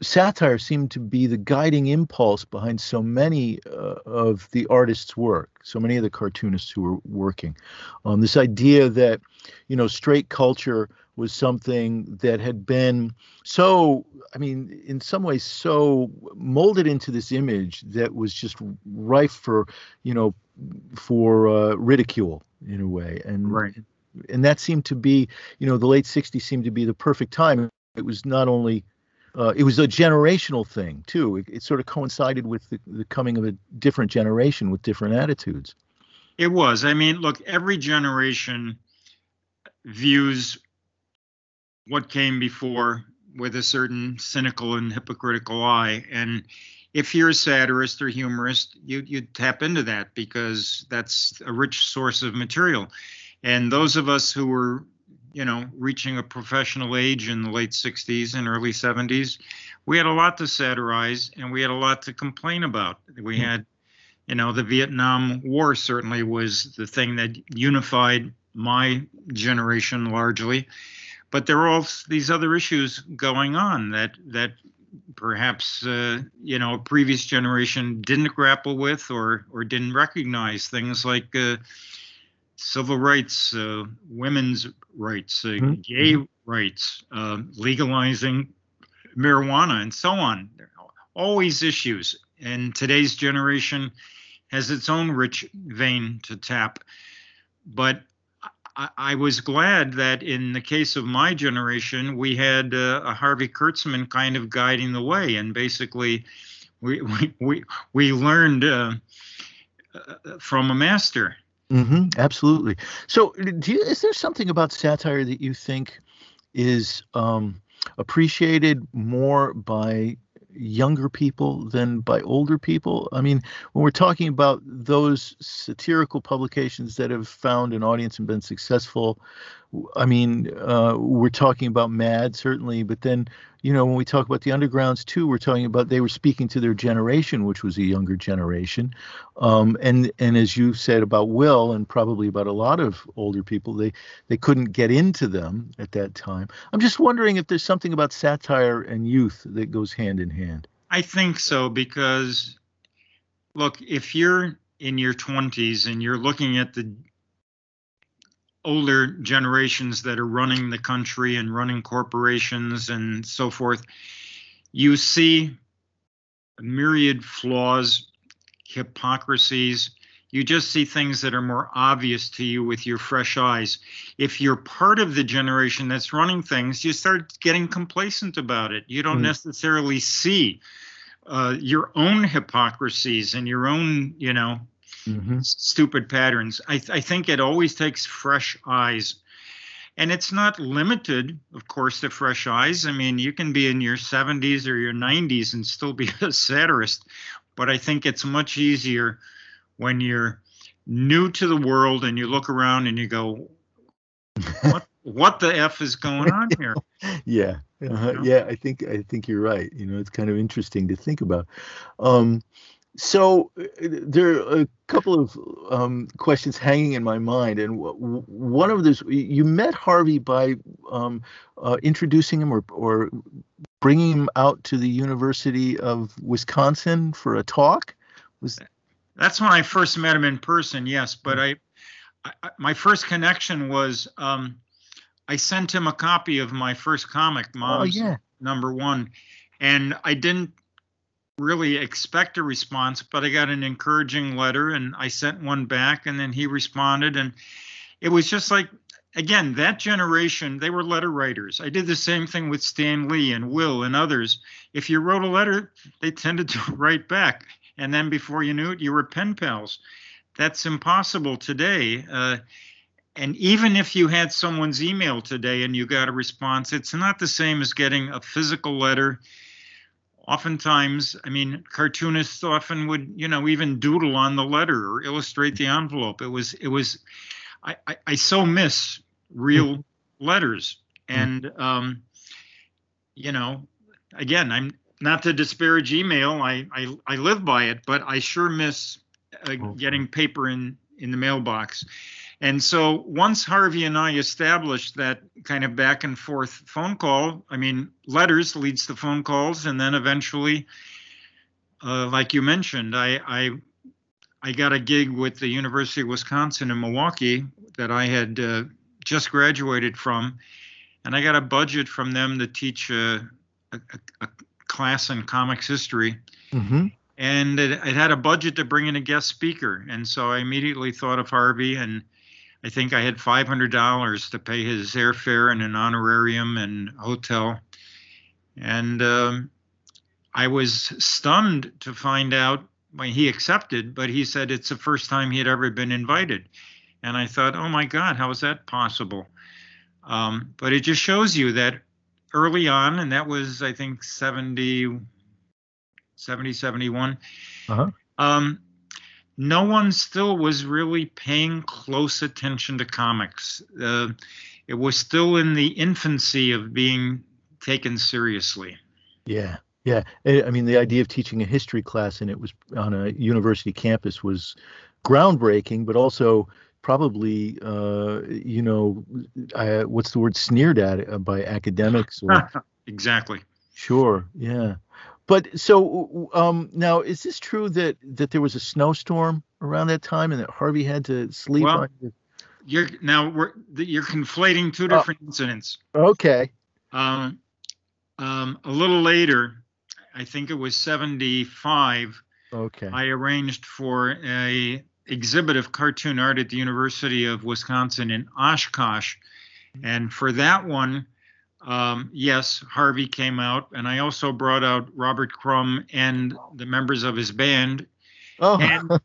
satire seemed to be the guiding impulse behind so many uh, of the artists' work, so many of the cartoonists who were working. Um, this idea that, you know, straight culture was something that had been so, I mean, in some ways, so molded into this image that was just rife for, you know, for uh, ridicule in a way. And right. And that seemed to be, you know, the late 60s seemed to be the perfect time. It was not only uh, it was a generational thing too. It, it, sort of coincided with the, the coming of a different generation with different attitudes. It was. I mean, look, every generation views what came before with a certain cynical and hypocritical eye. And if you're a satirist or humorist, you you tap into that because that's a rich source of material. And those of us who were you know, reaching a professional age in the late 60s and early 70s, we had a lot to satirize and we had a lot to complain about. We hmm. had, you know, the Vietnam War certainly was the thing that unified my generation largely. But there were all these other issues going on that that perhaps uh, you know a previous generation didn't grapple with or or didn't recognize things like uh, civil rights, uh, women's rights, uh, mm-hmm. gay rights, uh, legalizing marijuana, and so on. Always issues. And today's generation has its own rich vein to tap. But I, I was glad that in the case of my generation, we had uh, a Harvey Kurtzman kind of guiding the way. And basically, we, we, we, we learned uh, uh, from a master Mm-hmm, absolutely. So, do you, is there something about satire that you think is um, appreciated more by younger people than by older people? I mean, when we're talking about those satirical publications that have found an audience and been successful, I mean, uh, we're talking about Mad certainly, but then you know when we talk about the undergrounds too, we're talking about they were speaking to their generation, which was a younger generation, um, and and as you said about Will and probably about a lot of older people, they they couldn't get into them at that time. I'm just wondering if there's something about satire and youth that goes hand in hand. I think so because look, if you're in your 20s and you're looking at the older generations that are running the country and running corporations and so forth, you see myriad flaws, hypocrisies. You just see things that are more obvious to you with your fresh eyes. If you're part of the generation that's running things, you start getting complacent about it. You don't mm. necessarily see uh, your own hypocrisies and your own, you know, mm-hmm. stupid patterns. I, th- I think it always takes fresh eyes. And it's not limited, of course, to fresh eyes. I mean, you can be in your 70s or your 90s and still be a satirist. But I think it's much easier when you're new to the world and you look around and you go, what, what the F is going on here? yeah. Uh, yeah, I think I think you're right. You know, it's kind of interesting to think about. Um, so uh, there are a couple of um, questions hanging in my mind, and w- one of those you met Harvey by um, uh, introducing him or, or bringing him out to the University of Wisconsin for a talk. Was that's when I first met him in person? Yes, but. I, I my first connection was um, I sent him a copy of my first comic, oh, Mom's oh, yeah. Number One, and I didn't really expect a response, but I got an encouraging letter and I sent one back and then he responded. And it was just like, again, that generation, they were letter writers. I did the same thing with Stan Lee and Will and others. If you wrote a letter, they tended to write back. And then before you knew it, you were pen pals. That's impossible today. Uh, and even if you had someone's email today and you got a response, it's not the same as getting a physical letter oftentimes i mean cartoonists often would you know even doodle on the letter or illustrate the envelope. It was it was i i, I so miss real mm-hmm. letters. And um you know again i'm not to disparage email. I i, I live by it but i sure miss uh, getting paper in in the mailbox And so once Harvey and I established that kind of back and forth phone call, I mean, letters leads to phone calls, and then eventually, uh, like you mentioned, I, I I got a gig with the University of Wisconsin in Milwaukee that I had uh, just graduated from, and I got a budget from them to teach a, a, a class in comics history. Mm-hmm. And it, it had a budget to bring in a guest speaker, and so I immediately thought of Harvey and I think I had $500 to pay his airfare and an honorarium and hotel. And um, I was stunned to find out when he accepted, but he said it's the first time he had ever been invited. And I thought, oh my God, how is that possible? Um, but it just shows you that early on, and that was, I think, 70, 70 71. Uh-huh. Um, no one still was really paying close attention to comics. Uh, it was still in the infancy of being taken seriously. Yeah, yeah. I mean, the idea of teaching a history class and it was on a university campus was groundbreaking, but also probably, uh, you know, I, what's the word, sneered at by academics. Or, exactly. Sure. Yeah. But so um, now, is this true that that there was a snowstorm around that time and that Harvey had to sleep? Well, on the... you're now we're, you're conflating two different oh. incidents. Okay. Um, um, a little later, I think it was '75. Okay. I arranged for a exhibit of cartoon art at the University of Wisconsin in Oshkosh, and for that one, um, yes, Harvey came out, and I also brought out Robert Crumb and the members of his band, oh. and,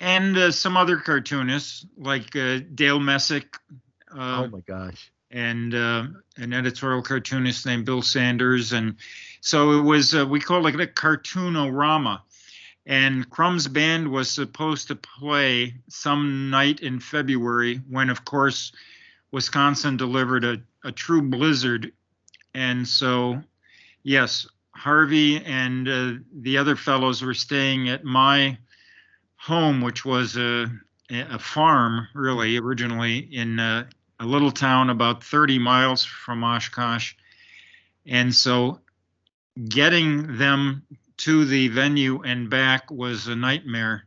and uh, some other cartoonists like uh, Dale Messick. Uh, oh my gosh! And uh, an editorial cartoonist named Bill Sanders, and so it was. Uh, we called it a cartoonorama. And Crumb's band was supposed to play some night in February, when, of course, Wisconsin delivered a, a true blizzard. And so, yes, Harvey and uh, the other fellows were staying at my home, which was a, a farm, really, originally in a, a little town about 30 miles from Oshkosh. And so, getting them to the venue and back was a nightmare.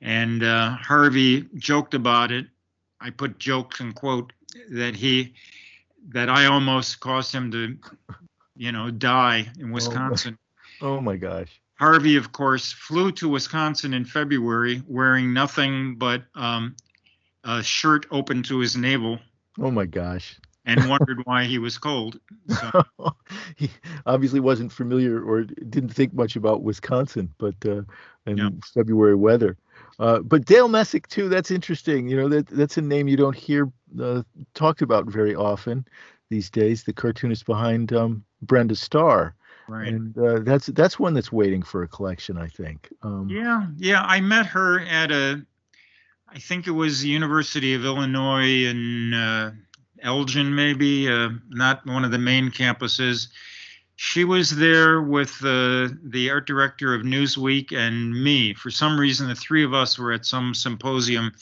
And uh, Harvey joked about it I put jokes and quote that he that I almost caused him to, you know, die in Wisconsin. Oh, oh my gosh. Harvey, of course, flew to Wisconsin in February wearing nothing but um, a shirt open to his navel. Oh my gosh. And wondered why he was cold. So. he obviously wasn't familiar or didn't think much about Wisconsin, but uh, and yeah. February weather. Uh, but Dale Messick too. That's interesting. You know that that's a name you don't hear uh, talked about very often these days. The cartoonist behind um, Brenda Starr. Right. And uh, that's that's one that's waiting for a collection, I think. Um, yeah, yeah. I met her at a, I think it was the University of Illinois in uh, Elgin, maybe, uh, not one of the main campuses she was there with the the art director of Newsweek and me. For some reason, the three of us were at some symposium,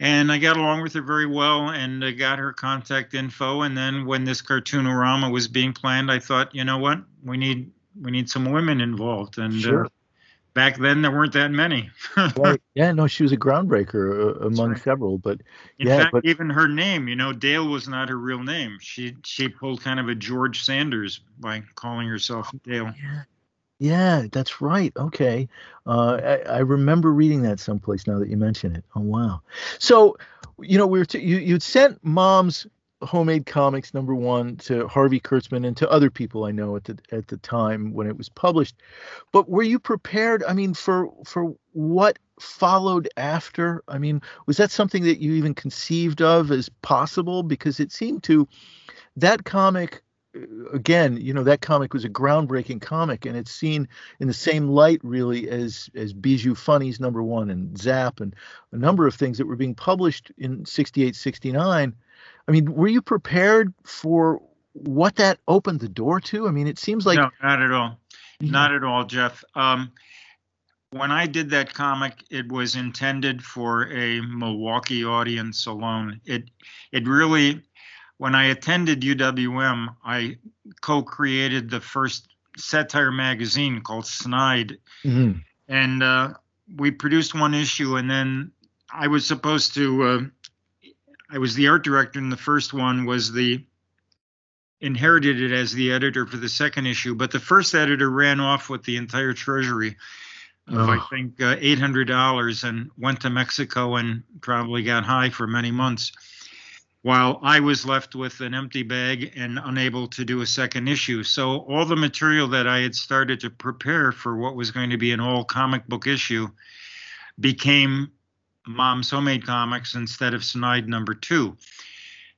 and I got along with her very well and I got her contact info. And then when this cartoonorama was being planned, I thought, you know what, we need we need some women involved. And uh, sure. uh, back then there weren't that many. right. Yeah, no, she was a groundbreaker uh, among right. several, but in yeah, fact, but... even her name, you know, Dale was not her real name. She she pulled kind of a George Sanders by calling herself Dale. Yeah. Yeah, that's right. Okay, uh, I, I, remember reading that someplace. Now that you mention it, oh wow. So, you know, we were t- you you'd sent mom's homemade comics number one to Harvey Kurtzman and to other people I know at the at the time when it was published. But were you prepared? I mean, for for what followed after? I mean, was that something that you even conceived of as possible? Because it seemed to that comic uh, again, you know, that comic was a groundbreaking comic, and it's seen in the same light, really, as as Bijou Funnies number one and Zap and a number of things that were being published in 68, 69 I mean, were you prepared for what that opened the door to? I mean, it seems like no, not at all, not at all, Geoff. Um, when I did that comic, it was intended for a Milwaukee audience alone. It it really when I attended UWM, I co-created the first satire magazine called Snide, mm-hmm. and uh, we produced one issue, and then I was supposed to. Uh, I was the art director in the first one. Was the inherited it as the editor for the second issue, but the first editor ran off with the entire treasury of oh. I think uh, eight hundred dollars and went to Mexico and probably got high for many months, while I was left with an empty bag and unable to do a second issue. So all the material that I had started to prepare for what was going to be an all comic book issue became Mom's Homemade Comics instead of Snide number two.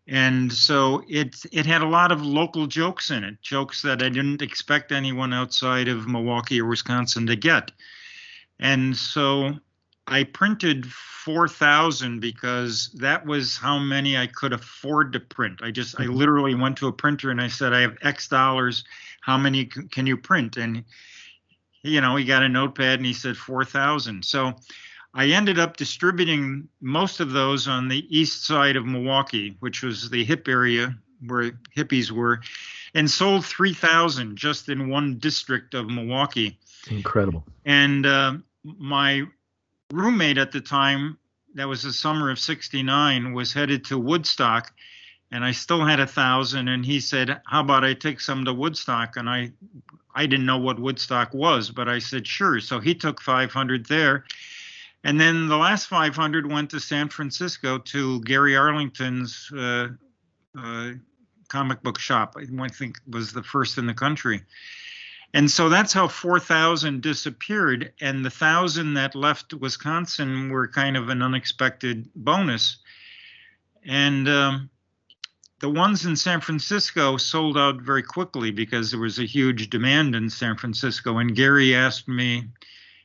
And so it it had a lot of local jokes in it, jokes that I didn't expect anyone outside of Milwaukee or Wisconsin to get. And so I printed 4,000 because that was how many I could afford to print. I just, I literally went to a printer and I said, I have X dollars. How many can you print? And, you know, he got a notepad and he said 4,000. So I ended up distributing most of those on the east side of Milwaukee, which was the hip area where hippies were, and sold 3,000 just in one district of Milwaukee. Incredible. And, uh, my roommate at the time, that was the summer of 69, was headed to Woodstock and I still had a thousand. And he said, How about I take some to Woodstock? And I, I didn't know what Woodstock was, but I said, Sure. So he took 500 there. And then the last 500 went to San Francisco to Gary Arlington's uh, uh, comic book shop. I think was the first in the country. And so that's how 4,000 disappeared. And the thousand that left Wisconsin were kind of an unexpected bonus. And um, the ones in San Francisco sold out very quickly because there was a huge demand in San Francisco. And Gary asked me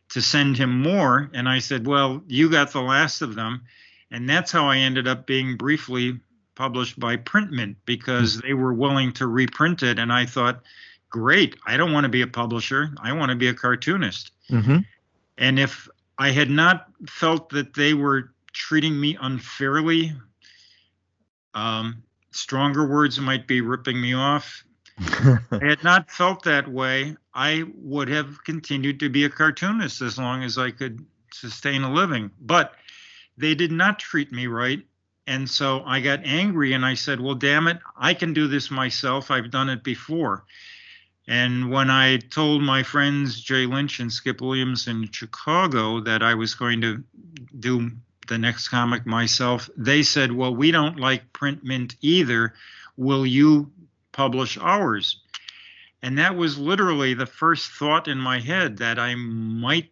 to send him more. And I said, Well, you got the last of them. And that's how I ended up being briefly published by Print Mint because hmm. they were willing to reprint it. And I thought, great. I don't want to be a publisher. I want to be a cartoonist. Mm-hmm. And if I had not felt that they were treating me unfairly, um, stronger words might be ripping me off. I had not felt that way, I would have continued to be a cartoonist as long as I could sustain a living. But they did not treat me right. And so I got angry and I said, Well, damn it, I can do this myself. I've done it before. And when I told my friends Jay Lynch and Skip Williamson in Chicago that I was going to do the next comic myself, they said, Well, we don't like Print Mint either. Will you publish ours? And that was literally the first thought in my head that I might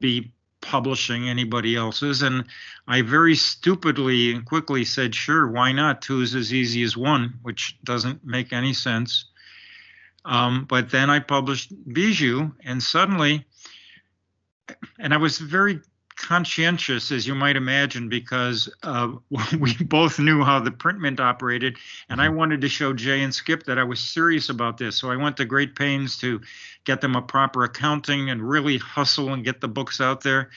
be publishing anybody else's. And I very stupidly and quickly said, Sure, why not? Two is as easy as one, which doesn't make any sense. Um, but then I published Bijou, and suddenly, and I was very conscientious, as you might imagine, because uh, we both knew how the Print Mint operated, and I mm-hmm. wanted to show Jay and Skip that I was serious about this. So I went to great pains to get them a proper accounting and really hustle and get the books out there.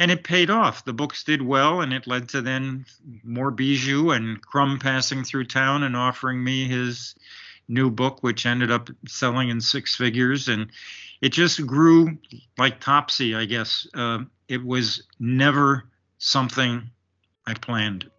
And it paid off. The books did well, and it led to then more Bijou and Crumb passing through town and offering me his new book, which ended up selling in six figures. And it just grew like Topsy, I guess. Uh, it was never something I planned.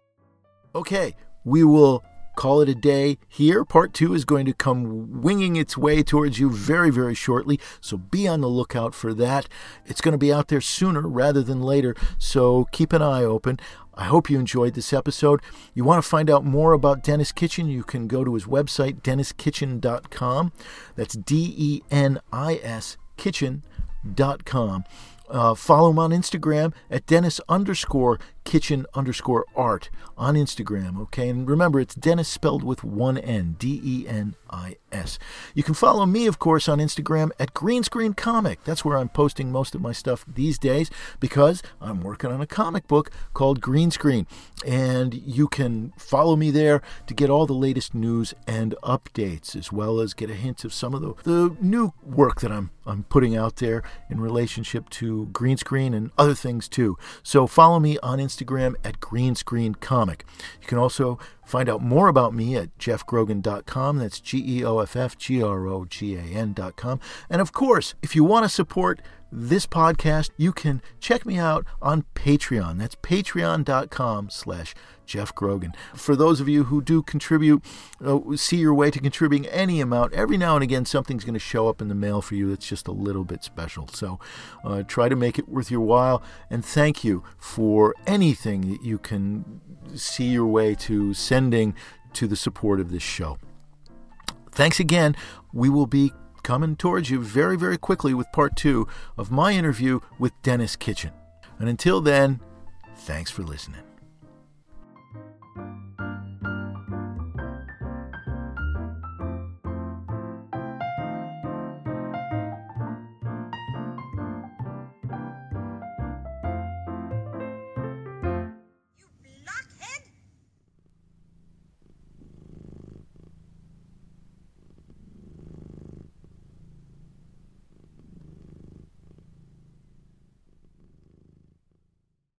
Okay, we will call it a day here. Part two is going to come winging its way towards you very, very shortly. So be on the lookout for that. It's going to be out there sooner rather than later. So keep an eye open. I hope you enjoyed this episode. You want to find out more about Denis Kitchen, you can go to his website, deniskitchen.com. That's D E N I S kitchen.com. Uh, follow him on Instagram at Denis underscore kitchen underscore art on Instagram, okay? And remember, it's Denis spelled with one N, D E N I S. You can follow me, of course, on Instagram at Green Screen Comic. That's where I'm posting most of my stuff these days because I'm working on a comic book called Green Screen. And you can follow me there to get all the latest news and updates, as well as get a hint of some of the, the new work that I'm, I'm putting out there in relationship to green screen and other things too. So follow me on Instagram at Green Screen Comic. You can also Find out more about me at geoffgrogan.com. That's G E O F F G R O G A N.com. And of course, if you want to support this podcast, you can check me out on Patreon. That's patreon.com slash Geoff Grogan. For those of you who do contribute, uh, see your way to contributing any amount. Every now and again, something's going to show up in the mail for you that's just a little bit special. So uh, try to make it worth your while. And thank you for anything that you can see your way to sending to the support of this show. Thanks again. We will be coming towards you very, very quickly with part two of my interview with Denis Kitchen. And until then, thanks for listening.